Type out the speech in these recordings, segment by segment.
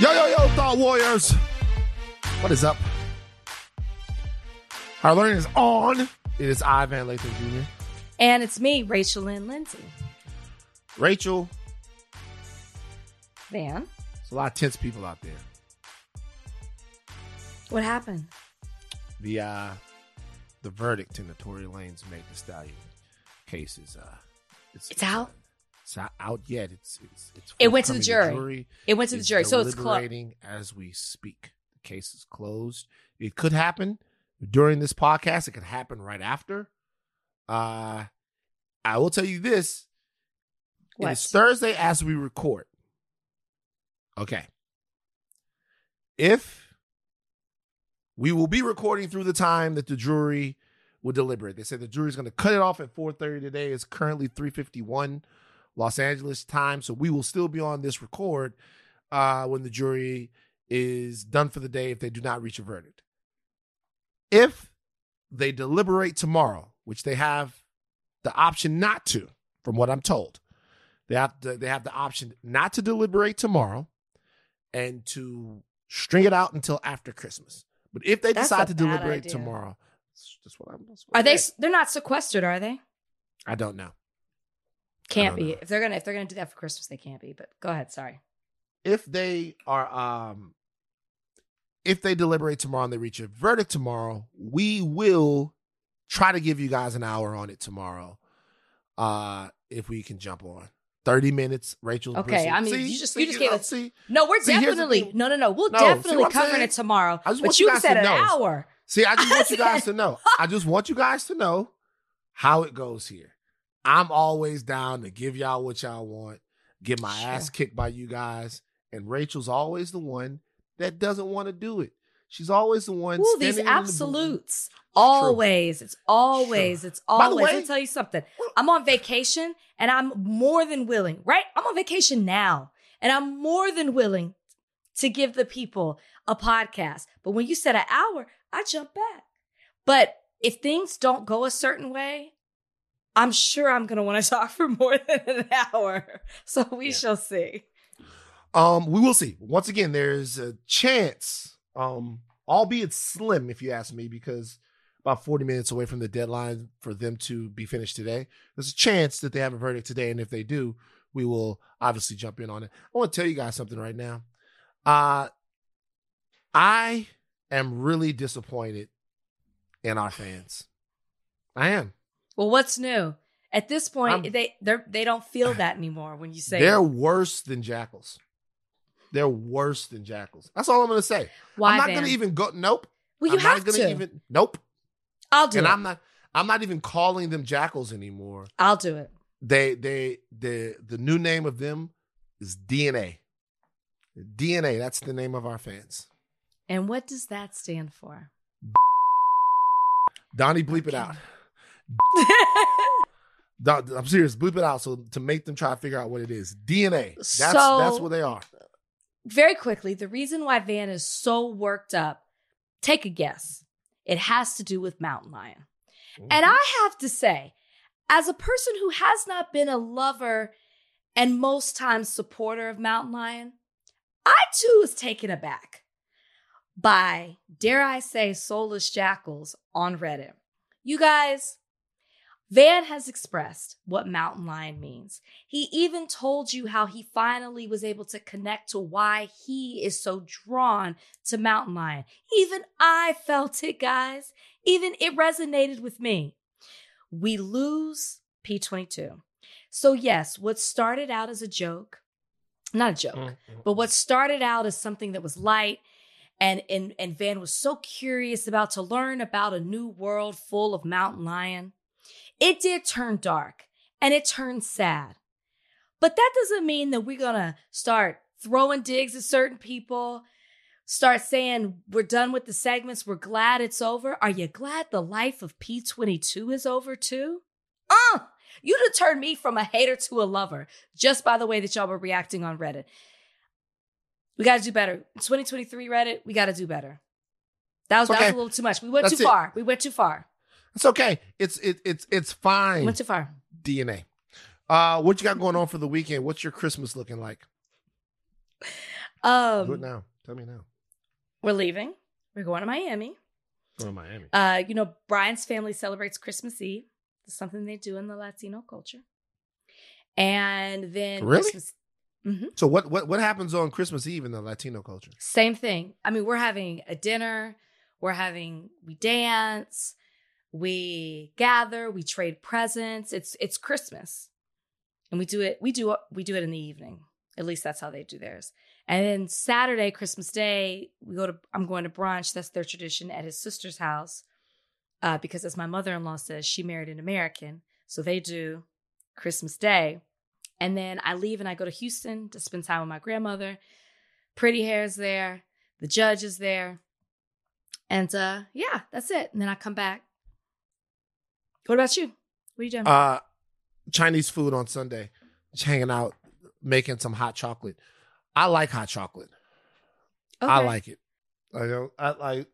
Yo, yo, yo, Thought Warriors. What is up? Our learning is on. It is I, Van Lathan Jr. And it's me, Rachel Lynn Lindsay. Rachel, Van, there's a lot of tense people out there. what happened? The uh the verdict in the Tory Lanez Meg Thee Stallion case is uh it's, It's out? It's not out yet. It's it's it's It went to the forthcoming. jury. It went to the jury, so it's deliberating as we speak. The case is closed. It could happen during this podcast. It could happen right after. Uh, I will tell you this: What? it's Thursday as we record. Okay. If we will be recording through the time that the jury will deliberate, they said the jury's going to cut it off at 4:30 today. It's currently 3:51 Los Angeles time, so we will still be on this record uh, when the jury is done for the day. If they do not reach a verdict, if they deliberate tomorrow, which they have the option not to, from what I'm told, they have to, they have the option not to deliberate tomorrow and to string it out until after Christmas. But if they That's decide to deliberate idea. tomorrow, that's just what I'm. that's what Are I they? read. They're not sequestered, are they? I don't know. Can't be. know. If they're gonna, if they're gonna do that for Christmas, they can't be. But go ahead. Sorry. if they are um if they deliberate tomorrow and they reach a verdict tomorrow we will try to give you guys an hour on it tomorrow uh if we can jump on 30 minutes rachel Okay, I mean, you just- you just gave us- see No, we're See, definitely. No, no, no. We'll No, definitely what I'm covering saying? it tomorrow. I just But want you you guys said to an know. hour. see i just want you guys to know i just want you guys to know how it goes here i'm always down to give y'all what y'all want get my Sure. ass kicked by you guys and rachel's always the one that doesn't want to do it she's always the one Ooh, these in the absolutes. Always. It's always. It's By the always. Let me tell you something. I'm on vacation and I'm more than willing, right? I'm on vacation now and I'm more than willing to give the people a podcast. But when you said an hour, I jump back. But if things don't go a certain way, I'm sure I'm going to want to talk for more than an hour. So we Yeah. shall see. Um, we will see. Once again, there's a chance, um, albeit slim, if you ask me, because about 40 minutes away from the deadline for them to be finished today. There's a chance that they have a verdict today, and if they do, we will obviously jump in on it. I want to tell you guys something right now. Uh I am really disappointed in our fans. I am. Well, what's new? At this point, I'm- they they're, they don't feel that anymore when you say They're it. worse than jackals. They're worse than jackals. That's all I'm going to say. Why I'm not going to even go. Nope. Well, you I'm have not gonna to. even. Nope. I'll do it. and it. I'm not. I'm not even calling them jackals anymore. I'll do it. They they the the new name of them is DNA. DNA. That's the name of our fans. And what does that stand for? Donnie, bleep it out. I'm serious. Bleep it out so to make them try to figure out what it is. DNA. That's So- that's what they are. Very quickly, the reason why Van is so worked up, take a guess. It has to do with Mountain Lion. And Mm-hmm. I have to say, as a person who has not been a lover and most times supporter of Mountain Lion, I too was taken aback by, dare I say, soulless jackals on Reddit. You guys, Van has expressed what Mountain Lion means. He even told you how he finally was able to connect to why he is so drawn to Mountain Lion. Even I felt it, guys. Even it resonated with me. We lose P22. So, yes, what started out as a joke, not a joke, Mhm. but what started out as something that was light and, and, and Van was so curious about to learn about a new world full of mountain lion, it did turn dark and it turned sad. But that doesn't mean that we're going to start throwing digs at certain people, start saying we're done with the segments, we're glad it's over. Are you glad the life of P22 is over too? Uh, you'd have turned me from a hater to a lover just by the way that y'all were reacting on Reddit. We got to do better. 2023 Reddit, we got to do better. That was, that was a little too much. We went That's too it. far. We went too far. It's okay. It's it, it's it's fine. went too far. DNA. Uh, what you got going on for the weekend? What's your Christmas looking like? Do it Um, now. Tell me now. we're leaving. We're going to Miami. Go to Miami. Uh, you know, Brian's family celebrates Christmas Eve. It's something they do in the Latino culture. And then Really? Christmas, So what what what happens on Christmas Eve in the Latino culture? same thing. I mean, we're having a dinner. We're having we dance, we gather, we trade presents. It's it's Christmas, and we do it. We do we do it in the evening. At least that's how they do theirs. And then Saturday, Christmas Day, we go to. I'm going to brunch. That's their tradition at his sister's house, uh, because as my mother-in-law says, she married an American, so they do Christmas Day. And then I leave and I go to Houston to spend time with my grandmother. Pretty hair's there. The judge is there. And uh yeah, that's it. And then I come back. What about you? What are you doing? Uh Chinese food on Sunday. Just hanging out, making some hot chocolate. I like hot chocolate. I like it. I don't I like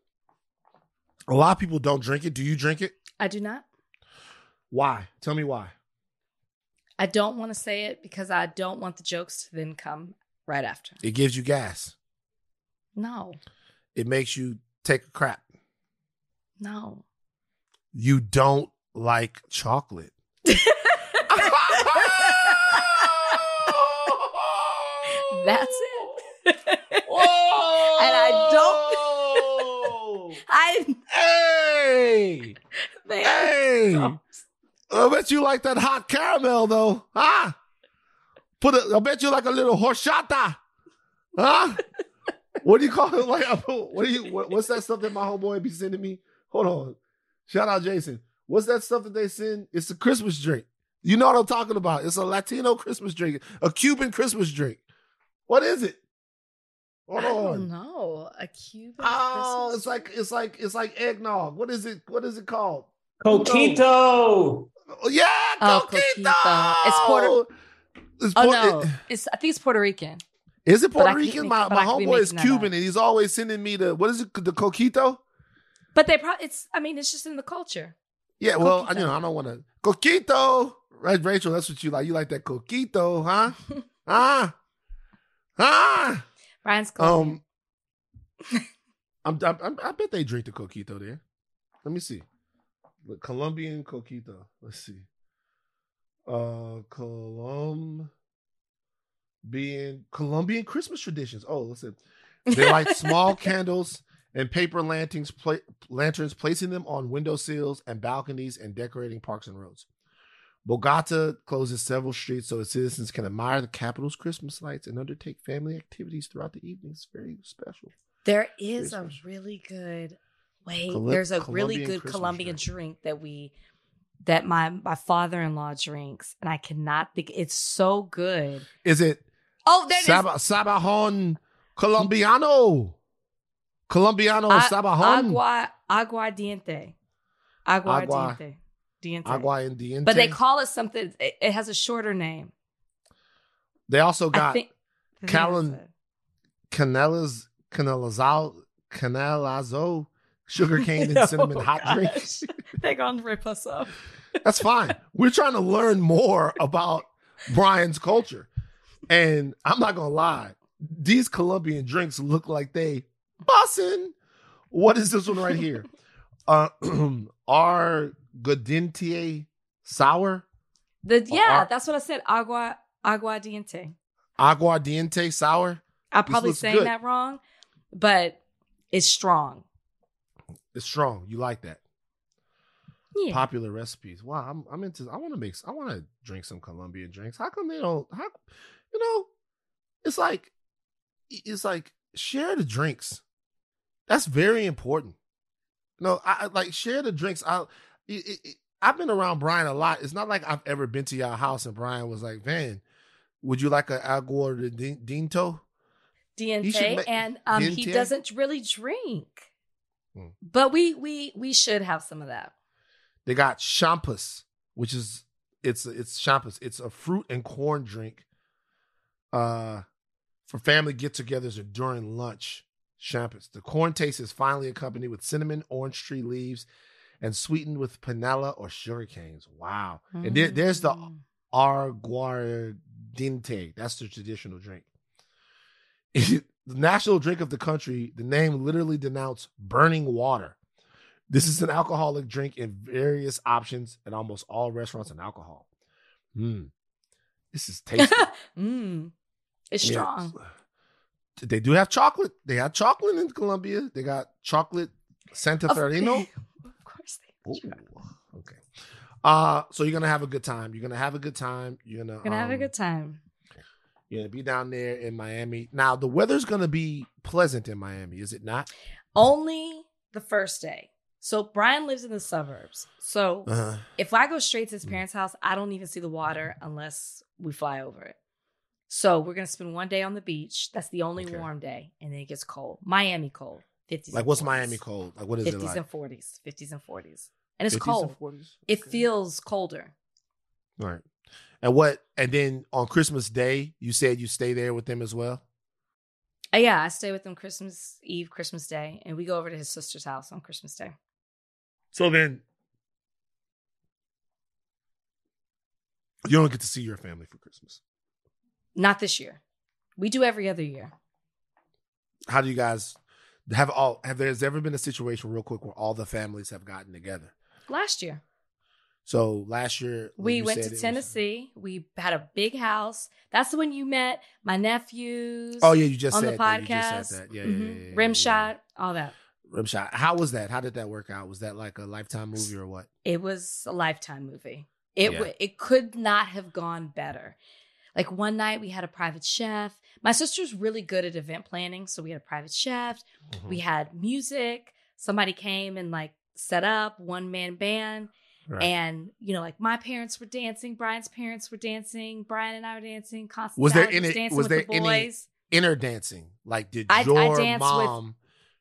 a lot of people don't drink it. Do you drink it? I do not. Why? Tell me why. I don't want to say it because I don't want the jokes to then come right after. It gives you gas. No. It makes you take a crap. No. You don't like chocolate. That's it. Whoa! And I don't. I hey, they hey! Oh. I bet you like that hot caramel though, huh? Put a. I bet you like a little horchata, huh? what do you call it? Like, what do you? What, what's that stuff that my homeboy be sending me? Hold on. Shout out Jason. What's that stuff that they send? It's a Christmas drink. You know what I'm talking about? It's a Latino Christmas drink, a Cuban Christmas drink. What is it? Hold I on. don't know. A Cuban Oh, Christmas it's like it's like it's like eggnog. What is it? What is it called? Coquito. Oh, yeah, Oh, coquito. coquito. It's Puerto- It's Oh Puer- no, it- it's I think it's Puerto Rican. is it Puerto Rican? make- my my I could be homeboy is Cuban, and he's always sending me the what is it? The coquito. But they probably it's I mean it's just in the culture. Yeah, well, Coquito. you know, I don't want to coquito. Right, Rachel? That's what you like. You like that coquito, huh? huh? Huh? Brian's Colombian. Um, I'm, I'm, I'm, I bet they drink the coquito there. Let me see. The Colombian coquito. Let's see. Uh, Colombian Colombian Christmas traditions. Oh, listen. They light small candles and paper lanterns, pla- lanterns, placing them on windowsills and balconies and decorating parks and roads. Bogota closes several streets so its citizens can admire the capital's Christmas lights and undertake family activities throughout the evening. It's very special. There is a Christmas. really good wait. Col- there's a really good Christmas Colombian drink. drink that we that my my father in law drinks, and I cannot think it's so good. Is it Oh, there it is. Sab- Sabajon Colombiano? Colombiano A- Sabajon? Agua aguardiente. Aguardiente. Agua- Diente. Agua and Diente. But they call it something. It, it has a shorter name. They also got think. I think Callan- that's it. Canelas, Canelazo, Canelazo, sugarcane and cinnamon Oh, hot gosh. drinks. They're gonna rip us up. That's fine. We're trying to learn more about Brian's culture. And I'm not gonna lie, these Colombian drinks look like they bussin'. What is this one right here? Uh Argudintie sour, The yeah, ar- that's what I said. Agua aguardiente. aguardiente sour. I'm probably saying good. that wrong, but it's strong. It's strong. You like that. Yeah. Popular recipes. Wow, I'm I'm into I want to make I want to drink some Colombian drinks. How come they don't how you know, it's like it's like share the drinks. That's very important. No, I I- like share the drinks. I it, it, I've been around Brian a lot. It's not like I've ever been to your house and Brian was like, "Man, would you like a agua de din- dinto?" Make- and um, he doesn't really drink, Hmm. but we we we should have some of that. They got champus, which is it's it's champus. It's a fruit and corn drink. Uh, for family get-togethers or during lunch. Champus. The corn taste is finely accompanied with cinnamon, orange tree leaves, and sweetened with panela or sugar canes. Wow! And there, there's the Mm. aguardiente. That's the traditional drink. the national drink of the country, the name literally denounce burning water. This is an alcoholic drink in various options at almost all restaurants and alcohol. Mm. This is tasty. mm. It's strong. They do have chocolate. They have chocolate in Colombia. They got chocolate santafereño. Of course they Ooh, okay. Uh, so you're gonna have a good time. You're gonna have a good time. You're gonna Gonna have a um, good time. You're gonna be down there in Miami. Now the weather's gonna be pleasant in Miami, is it not? Only the first day. So Brian lives in the suburbs. So Uh-huh. if I go straight to his Mm. parents' house, I don't even see the water unless we fly over it. So we're gonna spend one day on the beach. That's the only Okay. warm day, and then it gets cold. Miami cold. Fifties. Like what's Miami cold? Like what is it Fifties like? and forties. Fifties and forties. And it's 50s cold. and 40s? It feels colder. right. And what? And then on Christmas Day, you said you stay there with them as well. Uh, yeah, I stay with them Christmas Eve, Christmas Day, and we go over to his sister's house on Christmas Day. So then, you don't get to see your family for Christmas. Not this year. We do every other year. How do you guys have all? Have there's ever been a situation real quick where all the families have gotten together? Last year. So last year We went to it was- Tennessee. We had a big house. That's when you met my nephews. oh yeah, you just on said the that. You podcast. just said that. Yeah, yeah, Mhm. yeah, yeah, yeah, Rim yeah. shot, all that. Rim shot. How was that? How did that work out? Was that like a lifetime movie or what? It was a lifetime movie. It w- it could not have gone better. Like one night we had a private chef. My sister's really good at event planning, so we had a private chef. Mm-hmm. We had music. Somebody came and like set up one man band. Right. And you know, like my parents were dancing, Brian's parents were dancing, Brian and I were dancing. Constance Was there any- dancing was there the any- Inner dancing. Like did I- I your with- mom?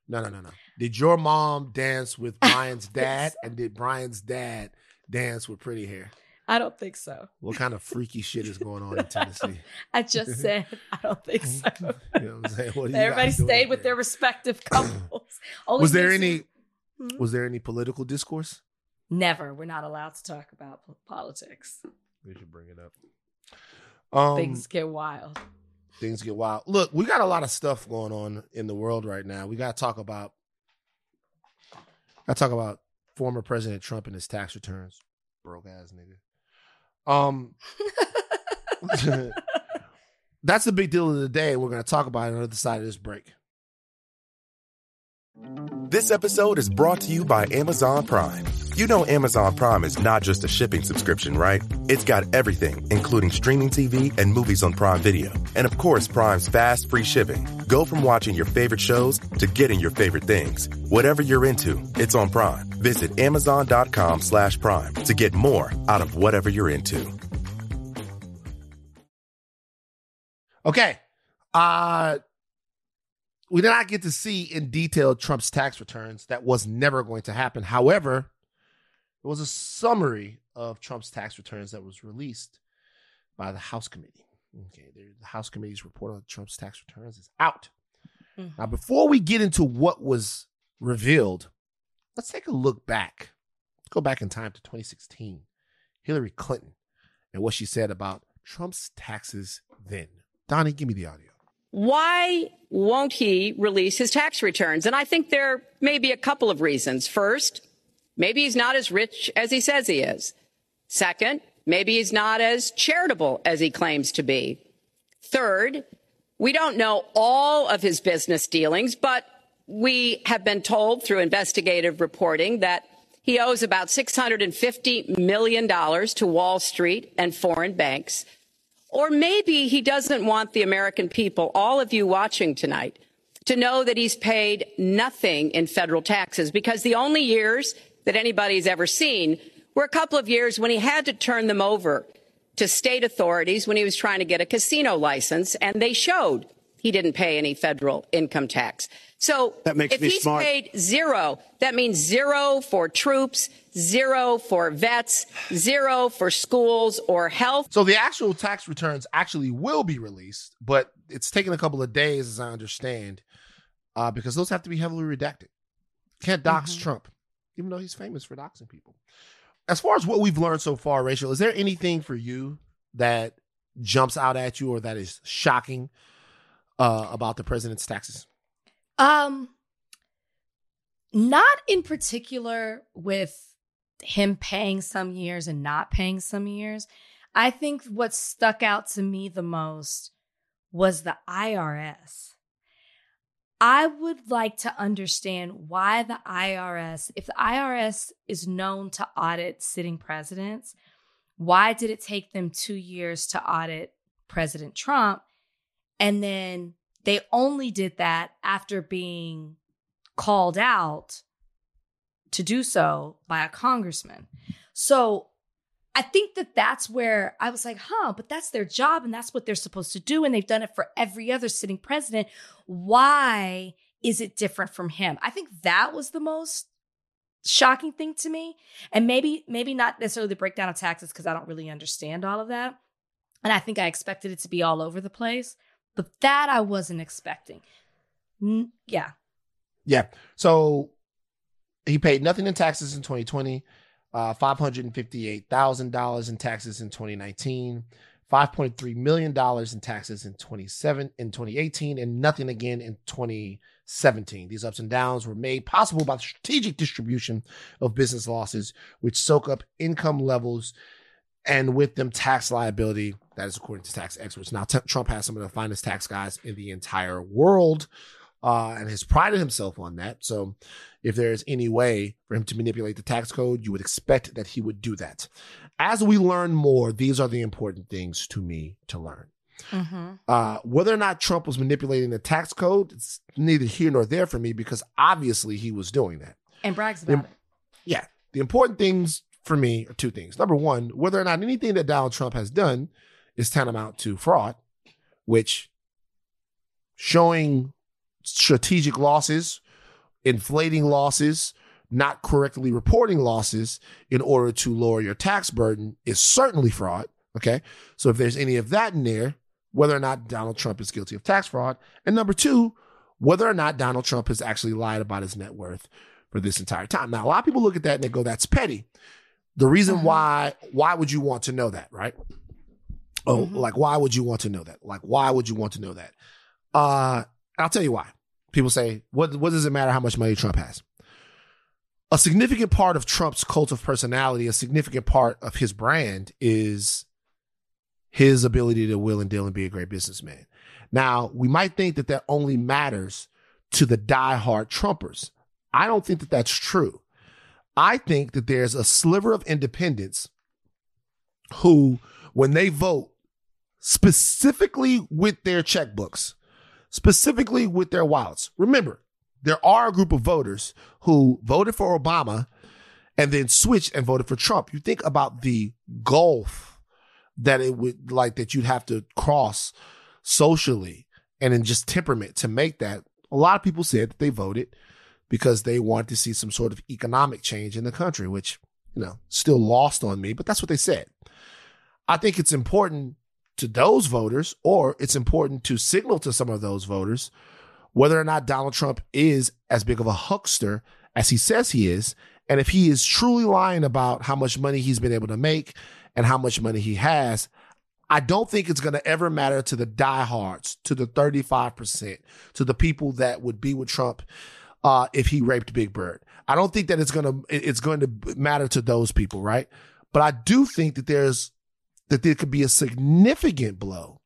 No, no, no, no. Did your mom dance with Brian's dad, and did Brian's dad dance with Pretty Hair? I don't think so. What kind of freaky shit is going on in Tennessee? I just said I don't think so. you know what I'm saying? What Everybody stayed up with there? their respective couples. Was there Mason- any? Hmm? Was there any political discourse? Never. We're not allowed to talk about politics. We should bring it up. Um, Things get wild. things get wild. Look, we got a lot of stuff going on in the world right now. We got to talk about. I talk about former President Trump and his tax returns. Broke ass nigga. Um, that's the big deal of the day. We're going to talk about it on the other side of this break. This episode is brought to you by Amazon Prime. You know Amazon Prime is not just a shipping subscription, right? It's got everything, including streaming TV and movies on Prime Video. And of course, Prime's fast, free shipping. Go from watching your favorite shows to getting your favorite things. Whatever you're into, it's on Prime. Visit amazon.com slash prime to get more out of whatever you're into. Okay. Uh we did not get to see in detail Trump's tax returns. That was never going to happen. However, there was a summary of Trump's tax returns that was released by the House Committee. Okay, the House Committee's report on Trump's tax returns is out. Mhm. Now, before we get into what was revealed, let's take a look back. Let's go back in time to 2016. Hillary Clinton and what she said about Trump's taxes then. Donnie, give me the audio. Why won't he release his tax returns? And I think there may be a couple of reasons. First, maybe he's not as rich as he says he is. Second, maybe he's not as charitable as he claims to be. Third, we don't know all of his business dealings, but we have been told through investigative reporting that he owes about $650 million to Wall Street and foreign banks. Or maybe he doesn't want the American people, all of you watching tonight, to know that he's paid nothing in federal taxes because the only years that anybody's ever seen were a couple of years when he had to turn them over to state authorities when he was trying to get a casino license, and they showed he didn't pay any federal income tax. So That makes if me he's smart. paid zero, that means zero for troops, zero for vets, zero for schools or health. So the actual tax returns actually will be released, but it's taken a couple of days, as I understand, uh, because those have to be heavily redacted. Can't dox Mhm. Trump, even though he's famous for doxing people. As far as what we've learned so far, Rachel, is there anything for you that jumps out at you or that is shocking uh, about the president's taxes? Um, not in particular with him paying some years and not paying some years. I think what stuck out to me the most was the IRS. I would like to understand why the IRS, if the IRS is known to audit sitting presidents, why did it take them two years to audit President Trump? And then they only did that after being called out to do so by a congressman. So I think that that's where I was like, huh, but that's their job and that's what they're supposed to do. And they've done it for every other sitting president. Why is it different from him? I think that was the most shocking thing to me. And maybe, maybe not necessarily the breakdown of taxes because I don't really understand all of that. And I think I expected it to be all over the place, but that I wasn't expecting. N- yeah. Yeah. So he paid nothing in taxes in 2020, uh, $558,000 in taxes in 2019, $5.3 million in taxes in 27 in 2018, and nothing again in 2017. These ups and downs were made possible by the strategic distribution of business losses, which soak up income levels and with them tax liability. That is according to tax experts. Now, t- Trump has some of the finest tax guys in the entire world uh, and has prided himself on that. So, if there's any way for him to manipulate the tax code, you would expect that he would do that. As we learn more, these are the important things to me to learn. Mm-hmm. Uh, whether or not Trump was manipulating the tax code, it's neither here nor there for me because obviously he was doing that. And brags about The- it. Yeah. The important things for me are two things. Number one, whether or not anything that Donald Trump has done is tantamount to fraud, which showing strategic losses, inflating losses, not correctly reporting losses in order to lower your tax burden is certainly fraud. Okay. So if there's any of that in there, whether or not Donald Trump is guilty of tax fraud. And number two, whether or not Donald Trump has actually lied about his net worth for this entire time. Now, a lot of people look at that and they go, that's petty. The reason Uh-huh. why, why would you want to know that, right? Oh, Mhm. like, why would you want to know that? Like, why would you want to know that? Uh, I'll tell you why. People say, what, what does it matter how much money Trump has? A significant part of Trump's cult of personality, a significant part of his brand is his ability to will and deal and be a great businessman. Now, we might think that that only matters to the diehard Trumpers. I don't think that that's true. I think that there's a sliver of independents who, when they vote, specifically with their checkbooks, specifically with their wallets. Remember, there are a group of voters who voted for Obama and then switched and voted for Trump. You think about the gulf that it would like that you'd have to cross socially and in just temperament to make that. A lot of people said that they voted because they wanted to see some sort of economic change in the country, which, you know, still lost on me, but that's what they said. I think it's important to those voters, or it's important to signal to some of those voters whether or not Donald Trump is as big of a huckster as he says he is. And if he is truly lying about how much money he's been able to make and how much money he has, I don't think it's going to ever matter to the diehards, to the 35%, to the people that would be with Trump uh, if he raped Big Bird. I don't think that it's going to it's going to matter to those people, right? But I do think that there's that there could be a significant blow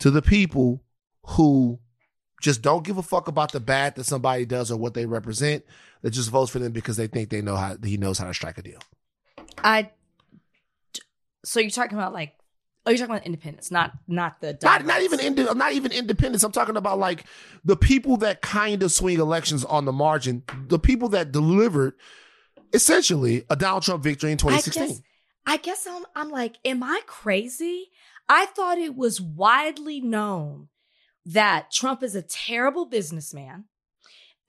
to the people who just don't give a fuck about the bad that somebody does or what they represent. That just votes for them because they think they know how he knows how to strike a deal. I. So you're talking about like, oh, you're talking about independence, not not the Not, not even inde- not even independents. I'm talking about like the people that kind of swing elections on the margin, the people that delivered essentially a Donald Trump victory in I 2016. I guess I'm, I'm like, am I crazy? I thought it was widely known that Trump is a terrible businessman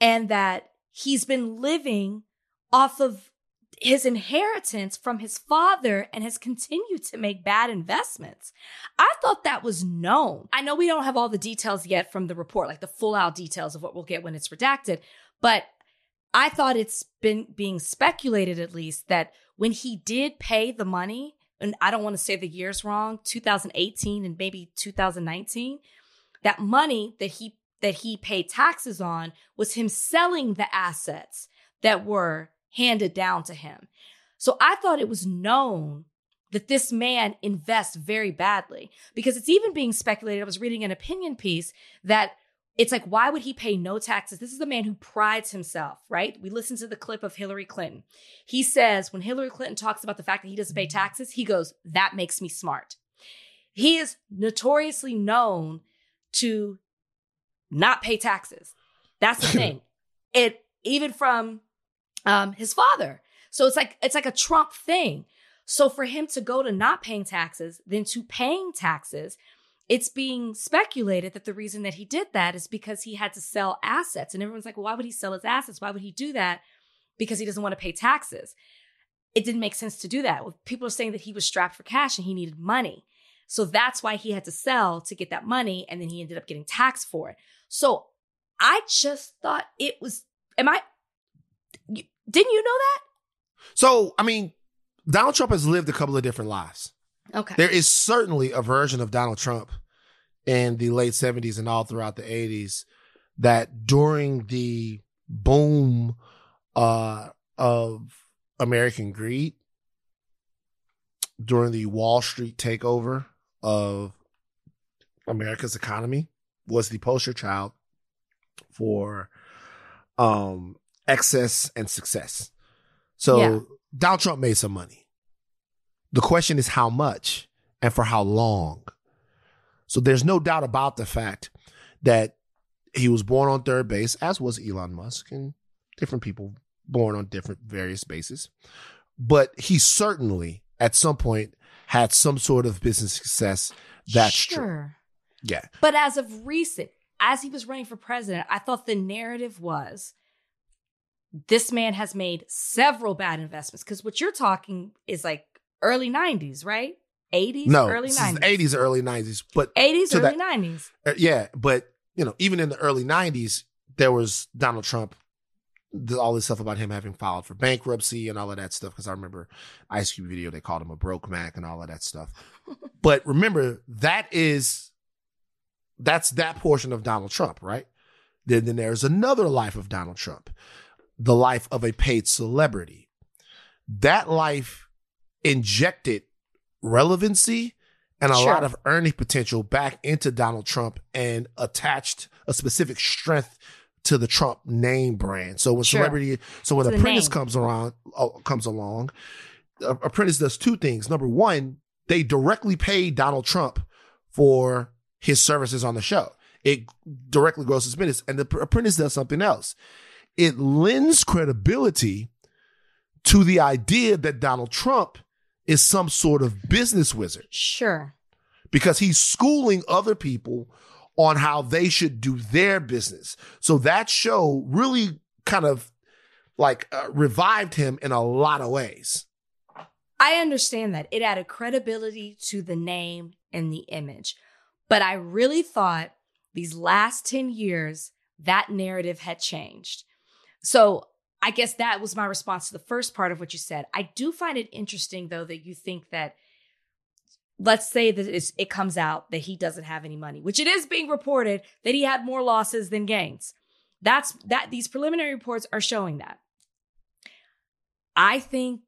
and that he's been living off of his inheritance from his father and has continued to make bad investments. I thought that was known. I know we don't have all the details yet from the report, like the full out details of what we'll get when it's redacted, but I thought it's been being speculated at least that when he did pay the money, and I don't want to say the years wrong, 2018 and maybe 2019, that money that he that he paid taxes on was him selling the assets that were handed down to him. So I thought it was known that this man invests very badly because it's even being speculated. I was reading an opinion piece that it's like, why would he pay no taxes? This is a man who prides himself, right? We listen to the clip of Hillary Clinton. He says, when Hillary Clinton talks about the fact that he doesn't pay taxes, he goes, that makes me smart. He is notoriously known to not pay taxes. That's the thing. It even from um, his father. So it's like it's like a Trump thing. So for him to go to not paying taxes, then to paying taxes, it's being speculated that the reason that he did that is because he had to sell assets. And everyone's like, well, why would he sell his assets? Why would he do that? Because he doesn't want to pay taxes. It didn't make sense to do that. People are saying that he was strapped for cash and he needed money. So that's why he had to sell to get that money. And then he ended up getting taxed for it. So I just thought it was, am I, didn't you know that? So, I mean, Donald Trump has lived a couple of different lives. Okay. There is certainly a version of Donald Trump in the late 70s and all throughout the 80s that during the boom uh, of American greed, during the Wall Street takeover of America's economy, was the poster child for um, excess and success. So Yeah. Donald Trump made some money. The question is how much and for how long. So there's no doubt about the fact that he was born on third base, as was Elon Musk and different people born on different various bases. But he certainly at some point had some sort of business success. That's true. Yeah. But as of recent, as he was running for president, I thought the narrative was this man has made several bad investments. Because what you're talking is like early 90s, right? 80s, No, early this is 90s. 80s, early 90s. But 80s, early that- 90s. Uh, yeah, but you know, even in the early '90s, there was Donald Trump, the, all this stuff about him having filed for bankruptcy and all of that stuff. Because I remember Ice Cube video, they called him a broke Mac and all of that stuff. but remember, that is that's that portion of Donald Trump, right? Then, then there's another life of Donald Trump, the life of a paid celebrity. That life injected relevancy and a Sure. lot of earning potential back into Donald Trump and attached a specific strength to the Trump name brand. So when Sure. celebrity, so when Apprentice comes around, uh, comes along, uh, Apprentice does two things. Number one, they directly pay Donald Trump for his services on the show. It directly grows his business. And the Apprentice does something else. It lends credibility to the idea that Donald Trump is some sort of business wizard Sure. because he's schooling other people on how they should do their business. So that show really kind of like uh, revived him in a lot of ways. I understand that. It added credibility to the name and the image. But I really thought these last 10 years, that narrative had changed. So I guess that was my response to the first part of what you said. I do find it interesting, though, that you think that, let's say that it comes out that he doesn't have any money, which it is being reported that he had more losses than gains. That's that these preliminary reports are showing that. I think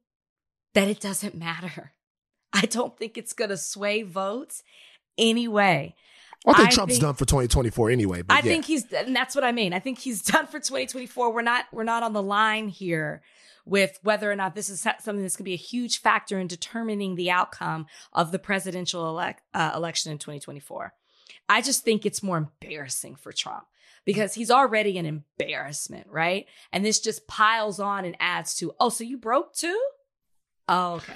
that it doesn't matter. I don't think it's going to sway votes anyway. I think I Trump's think- done for 2024 anyway. But I yeah. think he's and that's what I mean. I think he's done for 2024. We're not we're not on the line here with whether or not this is something that's going to be a huge factor in determining the outcome of the presidential elect, uh, election in 2024. I just think it's more embarrassing for Trump because he's already an embarrassment, right? And this just piles on and adds to, oh, so you broke too? Oh, okay.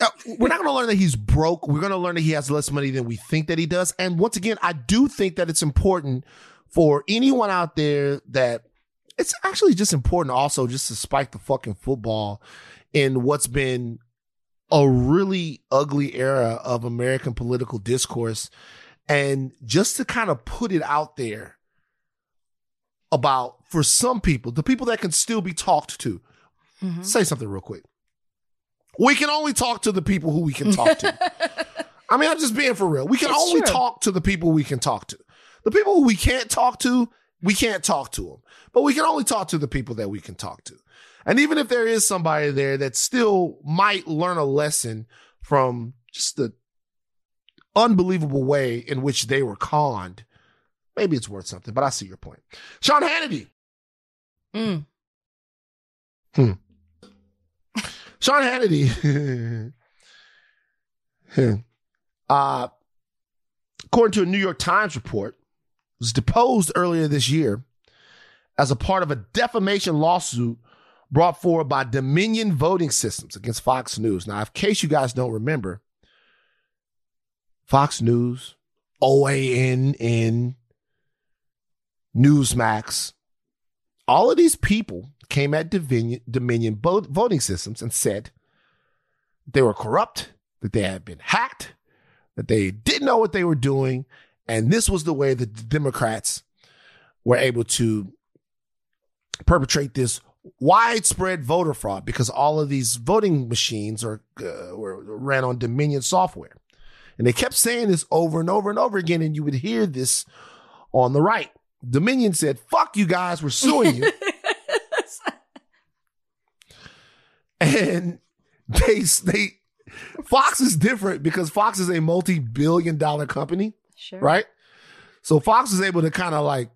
Uh, we're not going to learn that he's broke. We're going to learn that he has less money than we think that he does. And once again, I do think that it's important for anyone out there that it's actually just important also just to spike the fucking football in what's been a really ugly era of American political discourse and just to kind of put it out there about for some people, the people that can still be talked to, Mhm. say something real quick. We can only talk to the people who we can talk to. I mean, I'm just being for real. We can It's only true. talk to the people we can talk to. The people who we can't talk to, we can't talk to them. But we can only talk to the people that we can talk to. And even if there is somebody there that still might learn a lesson from just the unbelievable way in which they were conned, maybe it's worth something. But I see your point. Sean Hannity. Mm. Hmm. Sean Hannity. uh, according to a New York Times report, was deposed earlier this year as a part of a defamation lawsuit brought forward by Dominion Voting Systems against Fox News. Now, in case you guys don't remember, Fox News, OANN, Newsmax, all of these people came at Dominion, Dominion Voting Systems and said they were corrupt, that they had been hacked, that they didn't know what they were doing. And this was the way that the Democrats were able to perpetrate this widespread voter fraud because all of these voting machines are uh, were ran on Dominion software. And they kept saying this over and over and over again, and you would hear this on the right. Dominion said, fuck you guys, we're suing you. and they they Fox is different because Fox is a multi-billion dollar company. Sure. Right? So Fox is able to kind of like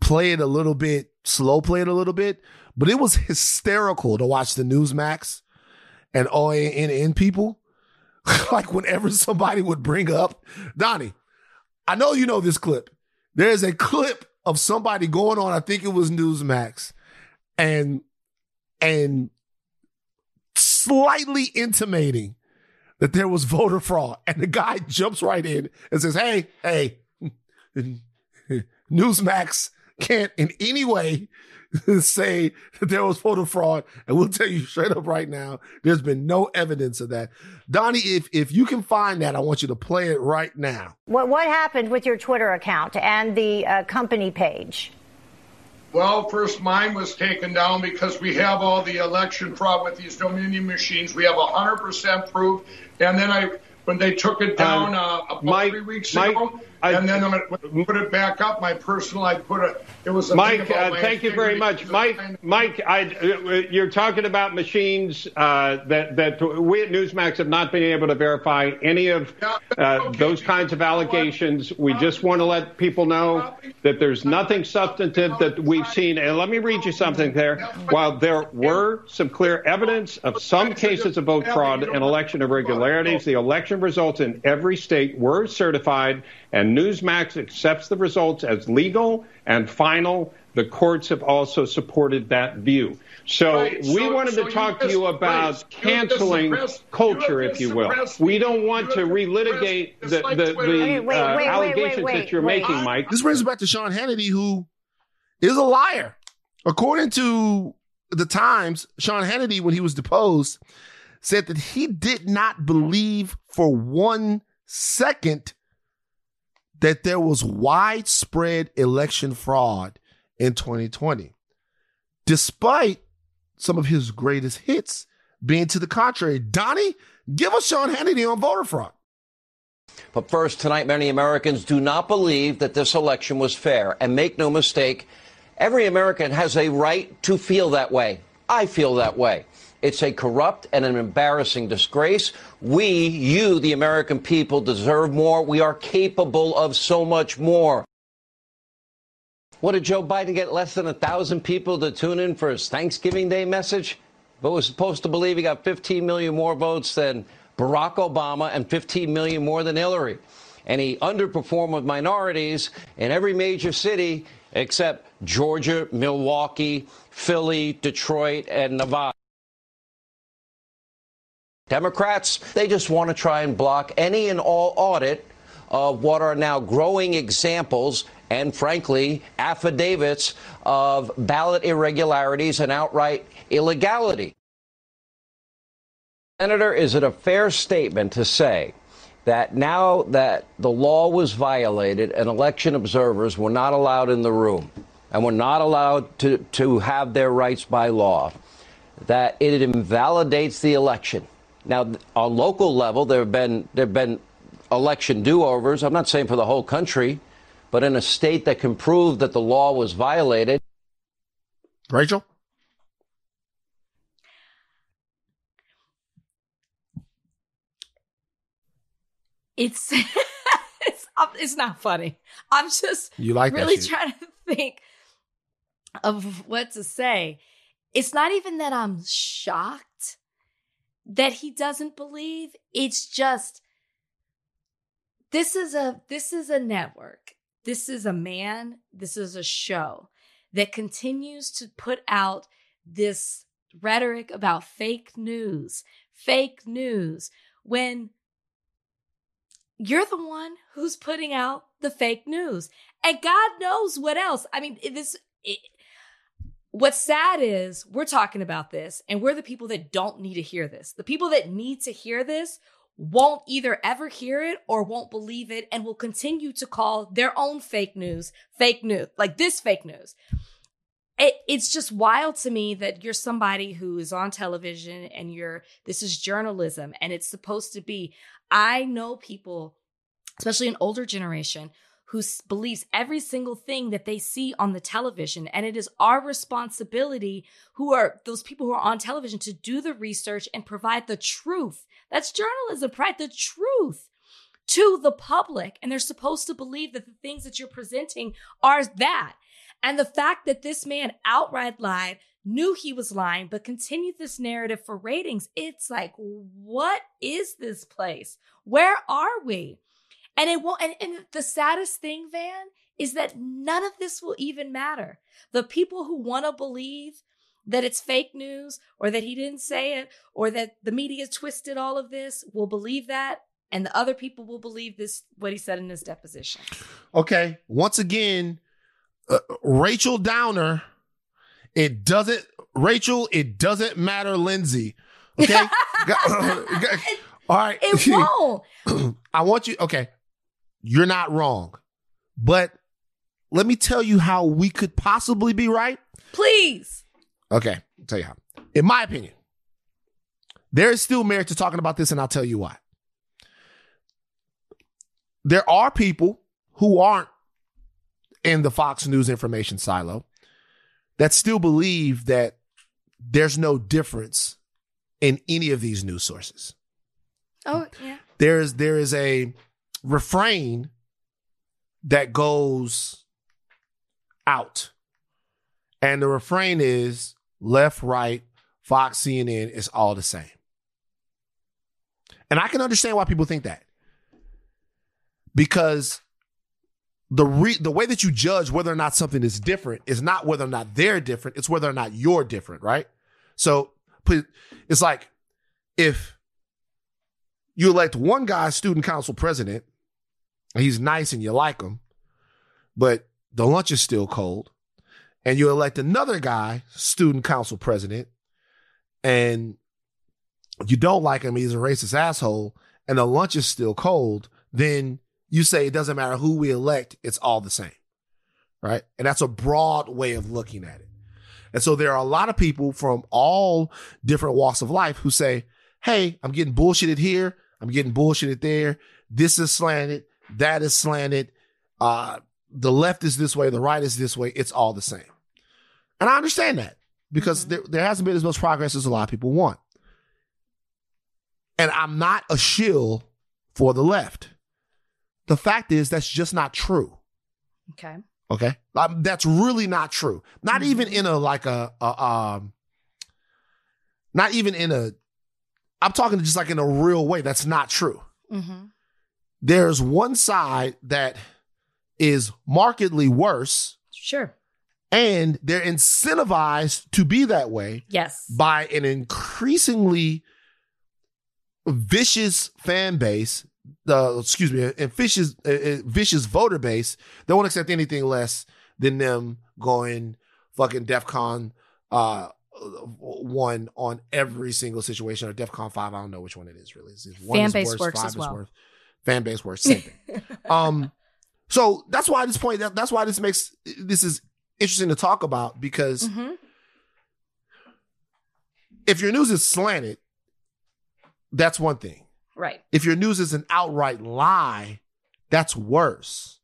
play it a little bit, slow play it a little bit, but it was hysterical to watch the Newsmax and OANN people. like whenever somebody would bring up Donnie, I know you know this clip. There's a clip of somebody going on, I think it was Newsmax, and and slightly intimating that there was voter fraud. And the guy jumps right in and says, Hey, hey, Newsmax can't in any way say that there was voter fraud. And we'll tell you straight up right now, there's been no evidence of that. Donnie, if, if you can find that, I want you to play it right now. What, what happened with your Twitter account and the uh, company page? Well, first mine was taken down because we have all the election fraud with these Dominion machines. We have 100% proof. And then I, when they took it down um, uh, about Mike, three weeks Mike, ago, I, and then I put it back up, my personal, I put a, it was a Mike, uh, thank you very much. Mike, Mike, I, uh, you're talking about machines uh, that, that we at Newsmax have not been able to verify any of uh, okay. those kinds of allegations. We just want to let people know that there's nothing substantive that we've seen. And let me read you something there. While there were some clear evidence of some cases of vote fraud and election irregularities, the election results in every state were certified and Newsmax accepts the results as legal and final. The courts have also supported that view. So right. we so, wanted so to talk to you about canceling culture, if you will. We don't want to relitigate the, the, the wait, wait, uh, wait, allegations that you're making, Mike. This brings us back to Sean Hannity, who is a liar. According to the Times, Sean Hannity, when he was deposed, said that he did not believe for one second that there was widespread election fraud in 2020, despite some of his greatest hits being to the contrary. Donnie, give us Sean Hannity on voter fraud. But first, tonight, many Americans do not believe that this election was fair. And make no mistake, every American has a right to feel that way. I feel that way. It's a corrupt and an embarrassing disgrace. We, you, the American people, deserve more. We are capable of so much more. What did Joe Biden get less than a thousand people to tune in for his Thanksgiving Day message? But was supposed to believe he got 15 million more votes than Barack Obama and 15 million more than Hillary. And he underperformed with minorities in every major city except Georgia, Milwaukee, Philly, Detroit, and Nevada. Democrats, they just want to try and block any and all audit of what are now growing examples and, frankly, affidavits of ballot irregularities and outright illegality. Senator, is it a fair statement to say that now that the law was violated and election observers were not allowed in the room and were not allowed to, to have their rights by law, that it invalidates the election? Now, on local level, there have been there have been election do-overs. I'm not saying for the whole country, but in a state that can prove that the law was violated. Rachel? It's it's it's not funny. I'm just you like really trying to think of what to say. It's not even that I'm shocked that he doesn't believe. It's just this is a this is a network. This is a man, this is a show that continues to put out this rhetoric about fake news, fake news when you're the one who's putting out the fake news. And God knows what else. I mean, this it, what's sad is we're talking about this and we're the people that don't need to hear this. The people that need to hear this won't either ever hear it or won't believe it and will continue to call their own fake news fake news, like this fake news. It, it's just wild to me that you're somebody who is on television and you're, this is journalism and it's supposed to be. I know people, especially an older generation, who believes every single thing that they see on the television. And it is our responsibility, who are those people who are on television, to do the research and provide the truth. That's journalism, right? The truth to the public. And they're supposed to believe that the things that you're presenting are that. And the fact that this man outright lied, knew he was lying, but continued this narrative for ratings, it's like, what is this place? Where are we? And it won't, and, and the saddest thing, Van, is that none of this will even matter. The people who want to believe that it's fake news or that he didn't say it or that the media twisted all of this will believe that. And the other people will believe this, what he said in his deposition. Okay. Once again, uh, Rachel Downer, it doesn't, Rachel, it doesn't matter, Lindsay. Okay. all right. It won't. I want you, okay you're not wrong. But let me tell you how we could possibly be right. Please. Okay, I'll tell you how. In my opinion, there is still merit to talking about this, and I'll tell you why. There are people who aren't in the Fox News information silo that still believe that there's no difference in any of these news sources. Oh, yeah. There is there is a refrain that goes out. And the refrain is left, right, Fox, CNN is all the same. And I can understand why people think that. Because the re- the way that you judge whether or not something is different is not whether or not they're different, it's whether or not you're different, right? So it's like if you elect one guy student council president He's nice and you like him, but the lunch is still cold. And you elect another guy, student council president, and you don't like him, he's a racist asshole, and the lunch is still cold, then you say it doesn't matter who we elect, it's all the same. Right? And that's a broad way of looking at it. And so there are a lot of people from all different walks of life who say, Hey, I'm getting bullshitted here. I'm getting bullshitted there. This is slanted that is slanted. Uh, the left is this way, the right is this way. It's all the same. And I understand that because mm-hmm. there, there hasn't been as much progress as a lot of people want. And I'm not a shill for the left. The fact is, that's just not true. Okay. Okay. Um, that's really not true. Not mm-hmm. even in a, like a, a, um, not even in a, I'm talking just like in a real way. That's not true. Mm-hmm there's one side that is markedly worse. Sure. And they're incentivized to be that way. Yes. By an increasingly vicious fan base, uh, excuse me, and vicious, uh, vicious voter base that won't accept anything less than them going fucking DEFCON uh, one on every single situation or DEFCON five. I don't know which one it is really. Is one fan base worse, works as well. Worse fan base worse. Same um, so that's why this point that, that's why this makes this is interesting to talk about because mm-hmm. if your news is slanted, that's one thing. Right. If your news is an outright lie, that's worse.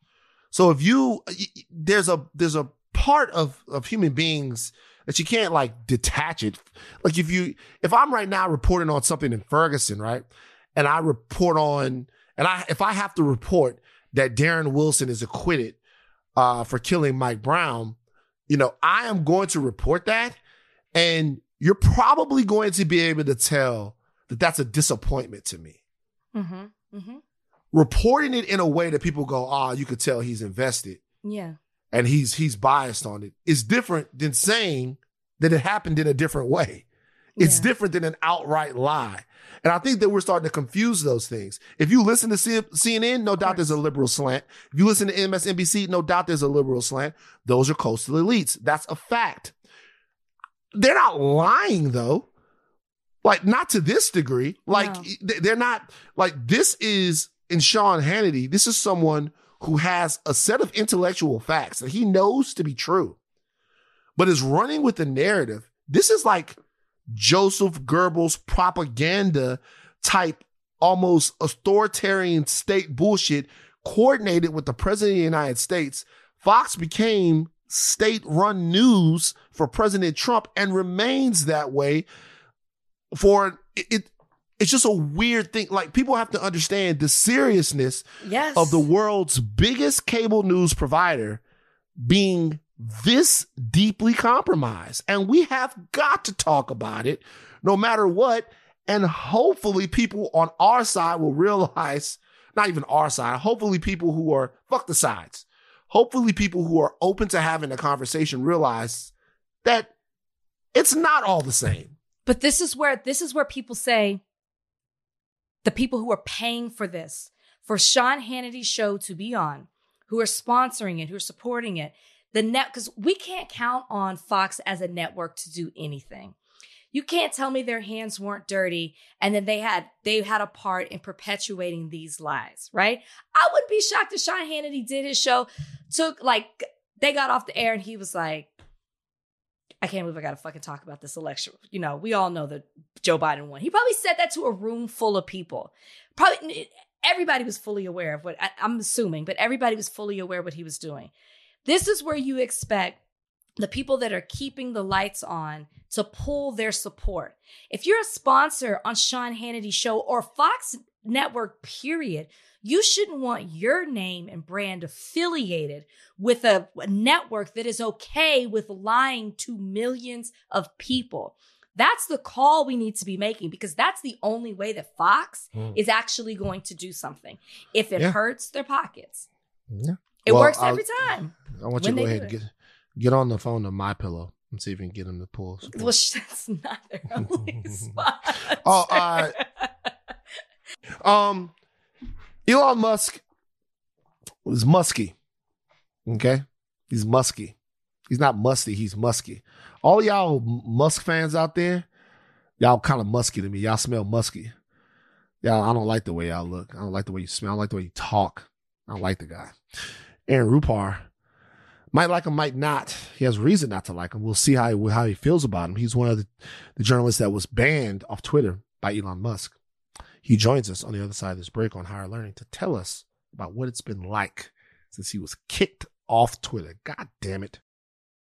So if you there's a there's a part of of human beings that you can't like detach it. Like if you if I'm right now reporting on something in Ferguson, right? And I report on and I if I have to report that Darren Wilson is acquitted uh, for killing Mike Brown, you know, I am going to report that and you're probably going to be able to tell that that's a disappointment to me. Mm-hmm. Mm-hmm. Reporting it in a way that people go, "Ah, oh, you could tell he's invested." Yeah. And he's he's biased on it. Is different than saying that it happened in a different way. It's yeah. different than an outright lie. And I think that we're starting to confuse those things. If you listen to CNN, no doubt there's a liberal slant. If you listen to MSNBC, no doubt there's a liberal slant. Those are coastal elites. That's a fact. They're not lying though. Like not to this degree. Like no. they're not like this is in Sean Hannity. This is someone who has a set of intellectual facts that he knows to be true, but is running with the narrative. This is like Joseph Goebbels propaganda type, almost authoritarian state bullshit coordinated with the president of the United States. Fox became state run news for President Trump and remains that way for it, it it's just a weird thing. Like people have to understand the seriousness yes. of the world's biggest cable news provider being this deeply compromised. And we have got to talk about it no matter what. And hopefully people on our side will realize, not even our side, hopefully people who are, fuck the sides. Hopefully people who are open to having a conversation realize that it's not all the same. But this is where, this is where people say, the people who are paying for this, for Sean Hannity's show to be on, who are sponsoring it, who are supporting it, the net, because we can't count on Fox as a network to do anything. You can't tell me their hands weren't dirty and then they had they had a part in perpetuating these lies, right? I wouldn't be shocked if Sean Hannity did his show, took like they got off the air and he was like, I can't believe I got to fucking talk about this election. You know, we all know that Joe Biden won. He probably said that to a room full of people. Probably everybody was fully aware of what I, am assuming, but everybody was fully aware what he was doing. This is where you expect the people that are keeping the lights on to pull their support. If you're a sponsor on Sean Hannity's show or Fox Network, period, you shouldn't want your name and brand affiliated with a, a network that is okay with lying to millions of people. That's the call we need to be making because that's the only way that Fox mm. is actually going to do something. If it yeah. hurts their pockets, yeah. It well, works every I'll, time. I want you to go ahead and get get on the phone to MyPillow and see if you can get him to pull. Well, that's not their only spot. oh, uh, um, Elon Musk was musky. Okay, he's musky. He's not musty. He's musky. All y'all Musk fans out there, y'all kind of musky to me. Y'all smell musky. Y'all, I don't like the way y'all look. I don't like the way you smell. I don't like the way you talk. I don't like the guy. Aaron Rupar might like him, might not. He has reason not to like him. We'll see how he, how he feels about him. He's one of the, the journalists that was banned off Twitter by Elon Musk. He joins us on the other side of this break on Higher Learning to tell us about what it's been like since he was kicked off Twitter. God damn it.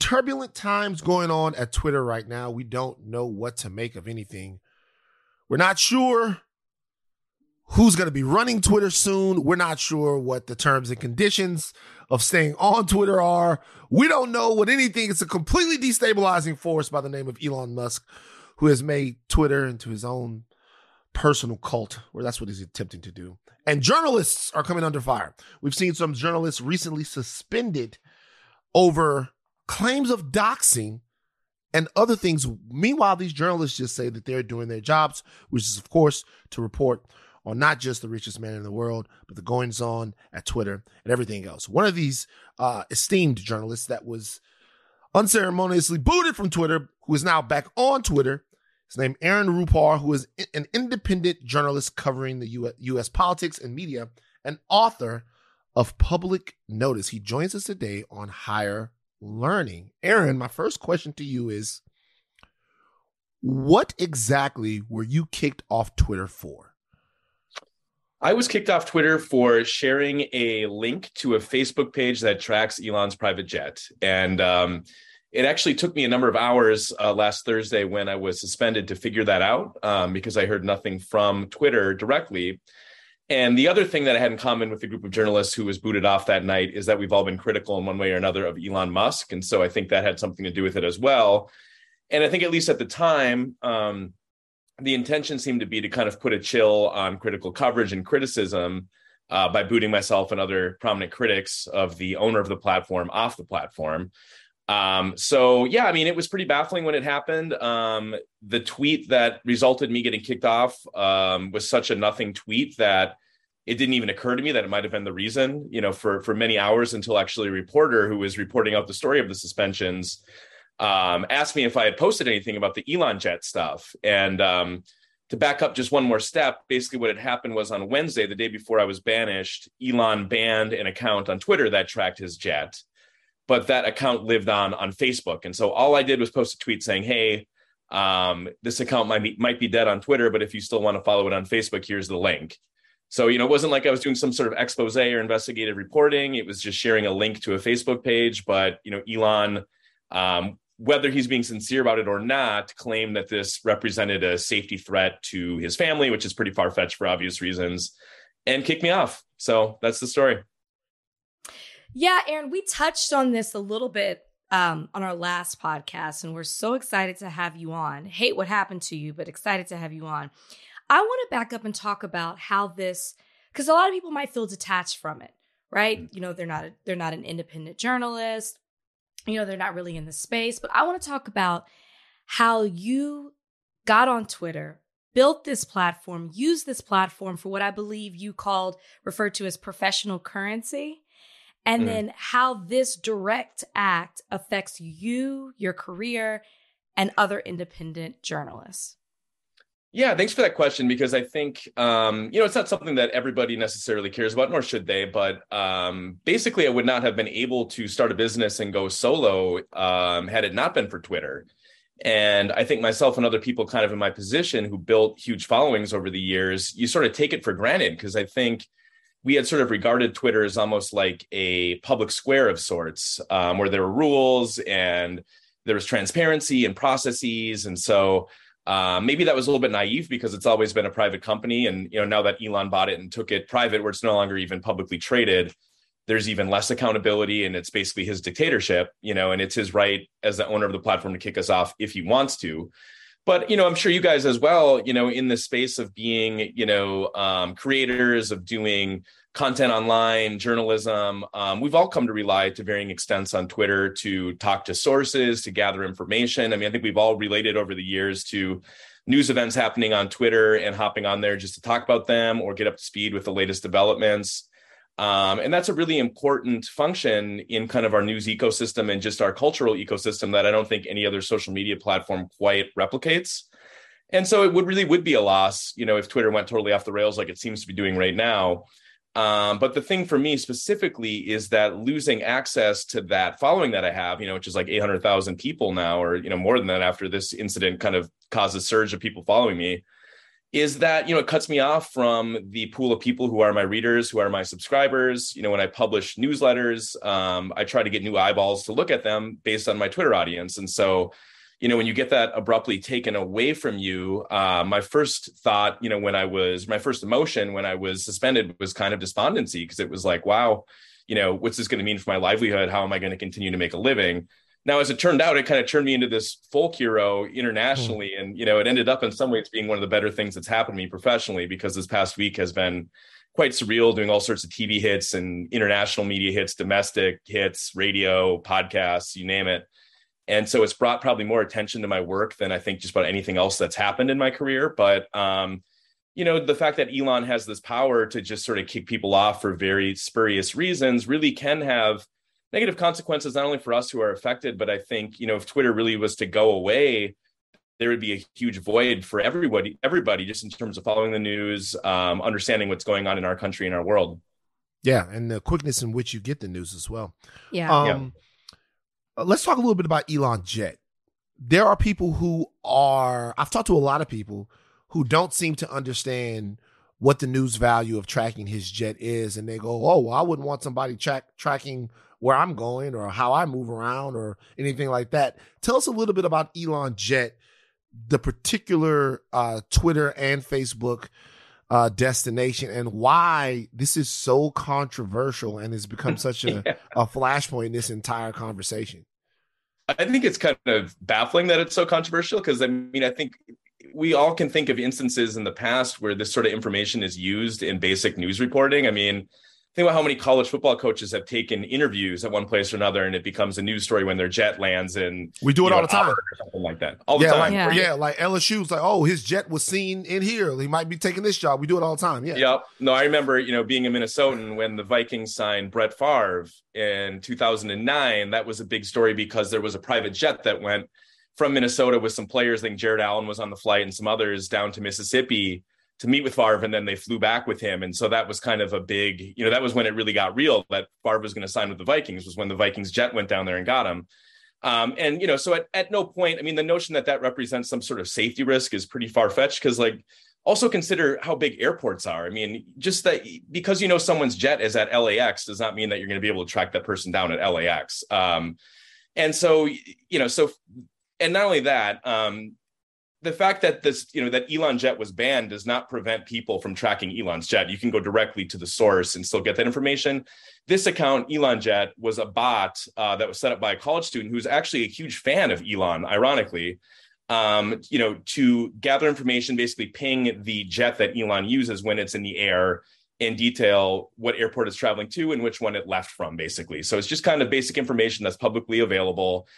turbulent times going on at Twitter right now. We don't know what to make of anything. We're not sure who's going to be running Twitter soon. We're not sure what the terms and conditions of staying on Twitter are. We don't know what anything. It's a completely destabilizing force by the name of Elon Musk, who has made Twitter into his own personal cult, where that's what he's attempting to do. And journalists are coming under fire. We've seen some journalists recently suspended over claims of doxing and other things. Meanwhile, these journalists just say that they're doing their jobs, which is, of course, to report on not just the richest man in the world, but the goings on at Twitter and everything else. One of these uh, esteemed journalists that was unceremoniously booted from Twitter, who is now back on Twitter. His name Aaron Rupar, who is an independent journalist covering the U.S. politics and media, and author of Public Notice. He joins us today on Higher Learning. Aaron, my first question to you is what exactly were you kicked off Twitter for? I was kicked off Twitter for sharing a link to a Facebook page that tracks Elon's private jet. And um, it actually took me a number of hours uh, last Thursday when I was suspended to figure that out um, because I heard nothing from Twitter directly. And the other thing that I had in common with the group of journalists who was booted off that night is that we've all been critical in one way or another of Elon Musk. And so I think that had something to do with it as well and I think at least at the time, um, the intention seemed to be to kind of put a chill on critical coverage and criticism uh, by booting myself and other prominent critics of the owner of the platform off the platform. Um, so yeah, I mean, it was pretty baffling when it happened. Um, the tweet that resulted me getting kicked off um, was such a nothing tweet that it didn't even occur to me that it might have been the reason. You know, for for many hours until actually a reporter who was reporting out the story of the suspensions um, asked me if I had posted anything about the Elon Jet stuff. And um, to back up just one more step, basically what had happened was on Wednesday, the day before I was banished, Elon banned an account on Twitter that tracked his jet, but that account lived on on Facebook. And so all I did was post a tweet saying, "Hey." Um, this account might be might be dead on Twitter, but if you still want to follow it on Facebook, here's the link. So, you know, it wasn't like I was doing some sort of expose or investigative reporting. It was just sharing a link to a Facebook page. But, you know, Elon um, whether he's being sincere about it or not, claimed that this represented a safety threat to his family, which is pretty far fetched for obvious reasons, and kicked me off. So that's the story. Yeah, Aaron, we touched on this a little bit um, on our last podcast, and we're so excited to have you on. Hate what happened to you, but excited to have you on. I want to back up and talk about how this, because a lot of people might feel detached from it, right? Mm-hmm. You know, they're not a, they're not an independent journalist you know, they're not really in the space. But I want to talk about how you got on Twitter, built this platform, used this platform for what I believe you called, referred to as professional currency. And mm. then how this direct act affects you, your career, and other independent journalists. Yeah, thanks for that question because I think um, you know it's not something that everybody necessarily cares about, nor should they. But um, basically, I would not have been able to start a business and go solo um, had it not been for Twitter. And I think myself and other people, kind of in my position, who built huge followings over the years, you sort of take it for granted because I think we had sort of regarded Twitter as almost like a public square of sorts, um, where there were rules and there was transparency and processes, and so uh, maybe that was a little bit naive because it's always been a private company, and you know now that Elon bought it and took it private, where it's no longer even publicly traded, there's even less accountability, and it's basically his dictatorship, you know, and it's his right as the owner of the platform to kick us off if he wants to. But you know, I'm sure you guys as well, you know, in the space of being, you know, um, creators of doing content online, journalism. Um, we've all come to rely to varying extents on Twitter to talk to sources, to gather information. I mean, I think we've all related over the years to news events happening on Twitter and hopping on there just to talk about them or get up to speed with the latest developments. Um, and that's a really important function in kind of our news ecosystem and just our cultural ecosystem that I don't think any other social media platform quite replicates. And so it would really would be a loss, you know, if Twitter went totally off the rails like it seems to be doing right now. Um, but the thing for me specifically is that losing access to that following that I have, you know, which is like 800,000 people now, or, you know, more than that after this incident kind of caused a surge of people following me, is that, you know, it cuts me off from the pool of people who are my readers, who are my subscribers. You know, when I publish newsletters, um, I try to get new eyeballs to look at them based on my Twitter audience. And so, you know, when you get that abruptly taken away from you, uh, my first thought, you know, when I was my first emotion when I was suspended was kind of despondency because it was like, wow, you know, what's this going to mean for my livelihood? How am I going to continue to make a living? Now, as it turned out, it kind of turned me into this folk hero internationally, mm. and you know, it ended up in some ways being one of the better things that's happened to me professionally because this past week has been quite surreal, doing all sorts of TV hits and international media hits, domestic hits, radio, podcasts, you name it and so it's brought probably more attention to my work than I think just about anything else that's happened in my career. But um, you know, the fact that Elon has this power to just sort of kick people off for very spurious reasons really can have negative consequences not only for us who are affected, but I think you know if Twitter really was to go away, there would be a huge void for everybody, everybody, just in terms of following the news, um, understanding what's going on in our country and our world. Yeah, and the quickness in which you get the news as well. Yeah. Um, Yeah. uh, Let's talk a little bit about Elon Jet. There are people who are, I've talked to a lot of people who don't seem to understand what the news value of tracking his jet is. And they go, oh, well, I wouldn't want somebody track, tracking where I'm going or how I move around or anything like that. Tell us a little bit about Elon Jet, the particular uh, Twitter and Facebook uh, destination, and why this is so controversial and has become such a, Yeah. a flashpoint in this entire conversation. I think it's kind of baffling that it's so controversial because I mean, I think we all can think of instances in the past where this sort of information is used in basic news reporting. I mean, think about how many college football coaches have taken interviews at one place or another, and it becomes a news story when their jet lands in We do it you know, all the time. Or something like that. All the yeah, time. like Yeah. yeah. like LSU's like, oh, his jet was seen in here. He might be taking this job. We do it all the time. Yeah. Yep. No, I remember, you know, being a Minnesotan when the Vikings signed Brett Favre in 2009. That was a big story because there was a private jet that went from Minnesota with some players. I think Jared Allen was on the flight and some others down to Mississippi to meet with Favre, and then they flew back with him. And so that was kind of a big, you know, that was when it really got real that Favre was going to sign with the Vikings. Was when the Vikings jet went down there and got him. Um, and you know, so at, at no point, I mean, the notion that that represents some sort of safety risk is pretty far fetched because, like, also consider how big airports are. I mean, just that because you know someone's jet is at LAX does not mean that you're going to be able to track that person down at LAX. Um, and so, you know, so, and not only that, um, the fact that this, you know, that Elon jet was banned does not prevent people from tracking Elon's jet. You can go directly to the source and still get that information. This account, Elon Jet, was a bot uh, that was set up by a college student who's actually a huge fan of Elon, ironically. Um, you know, to gather information, basically ping the jet that Elon uses when it's in the air in detail what airport it's traveling to and which one it left from, basically. So it's just kind of basic information that's publicly available.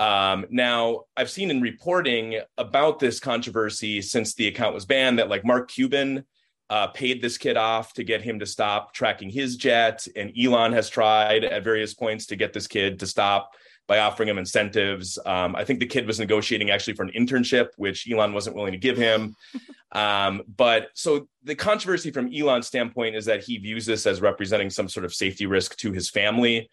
Um, now, I've seen in reporting about this controversy since the account was banned that like Mark Cuban uh, paid this kid off to get him to stop tracking his jet, and Elon has tried at various points to get this kid to stop by offering him incentives. Um, I think the kid was negotiating actually for an internship, which Elon wasn't willing to give him. um, but so the controversy from Elon's standpoint is that he views this as representing some sort of safety risk to his family.